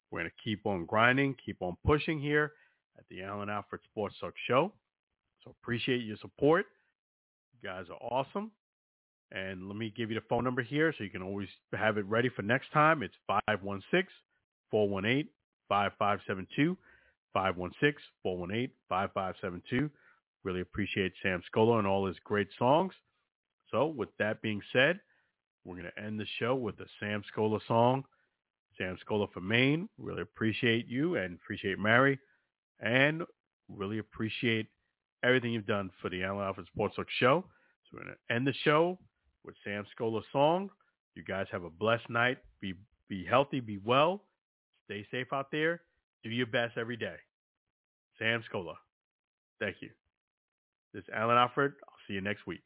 We're going to keep on grinding, keep on pushing here at the Alan Alford Sports Talk Show. So appreciate your support. You guys are awesome. And let me give you the phone number here so you can always have it ready for next time. It's 516-418-5572. 516-418-5572. Really appreciate Sam Scola and all his great songs. So with that being said, we're going to end the show with a Sam Scola song. Sam Scola from Maine. Really appreciate you and appreciate Mary. And really appreciate everything you've done for the Alan Alford Sports Talk show. So we're going to end the show with Sam Scola's song. You guys have a blessed night. Be be healthy, be well, stay safe out there. Do your best every day. Sam Scola. Thank you. This is Alan Alford. I'll see you next week.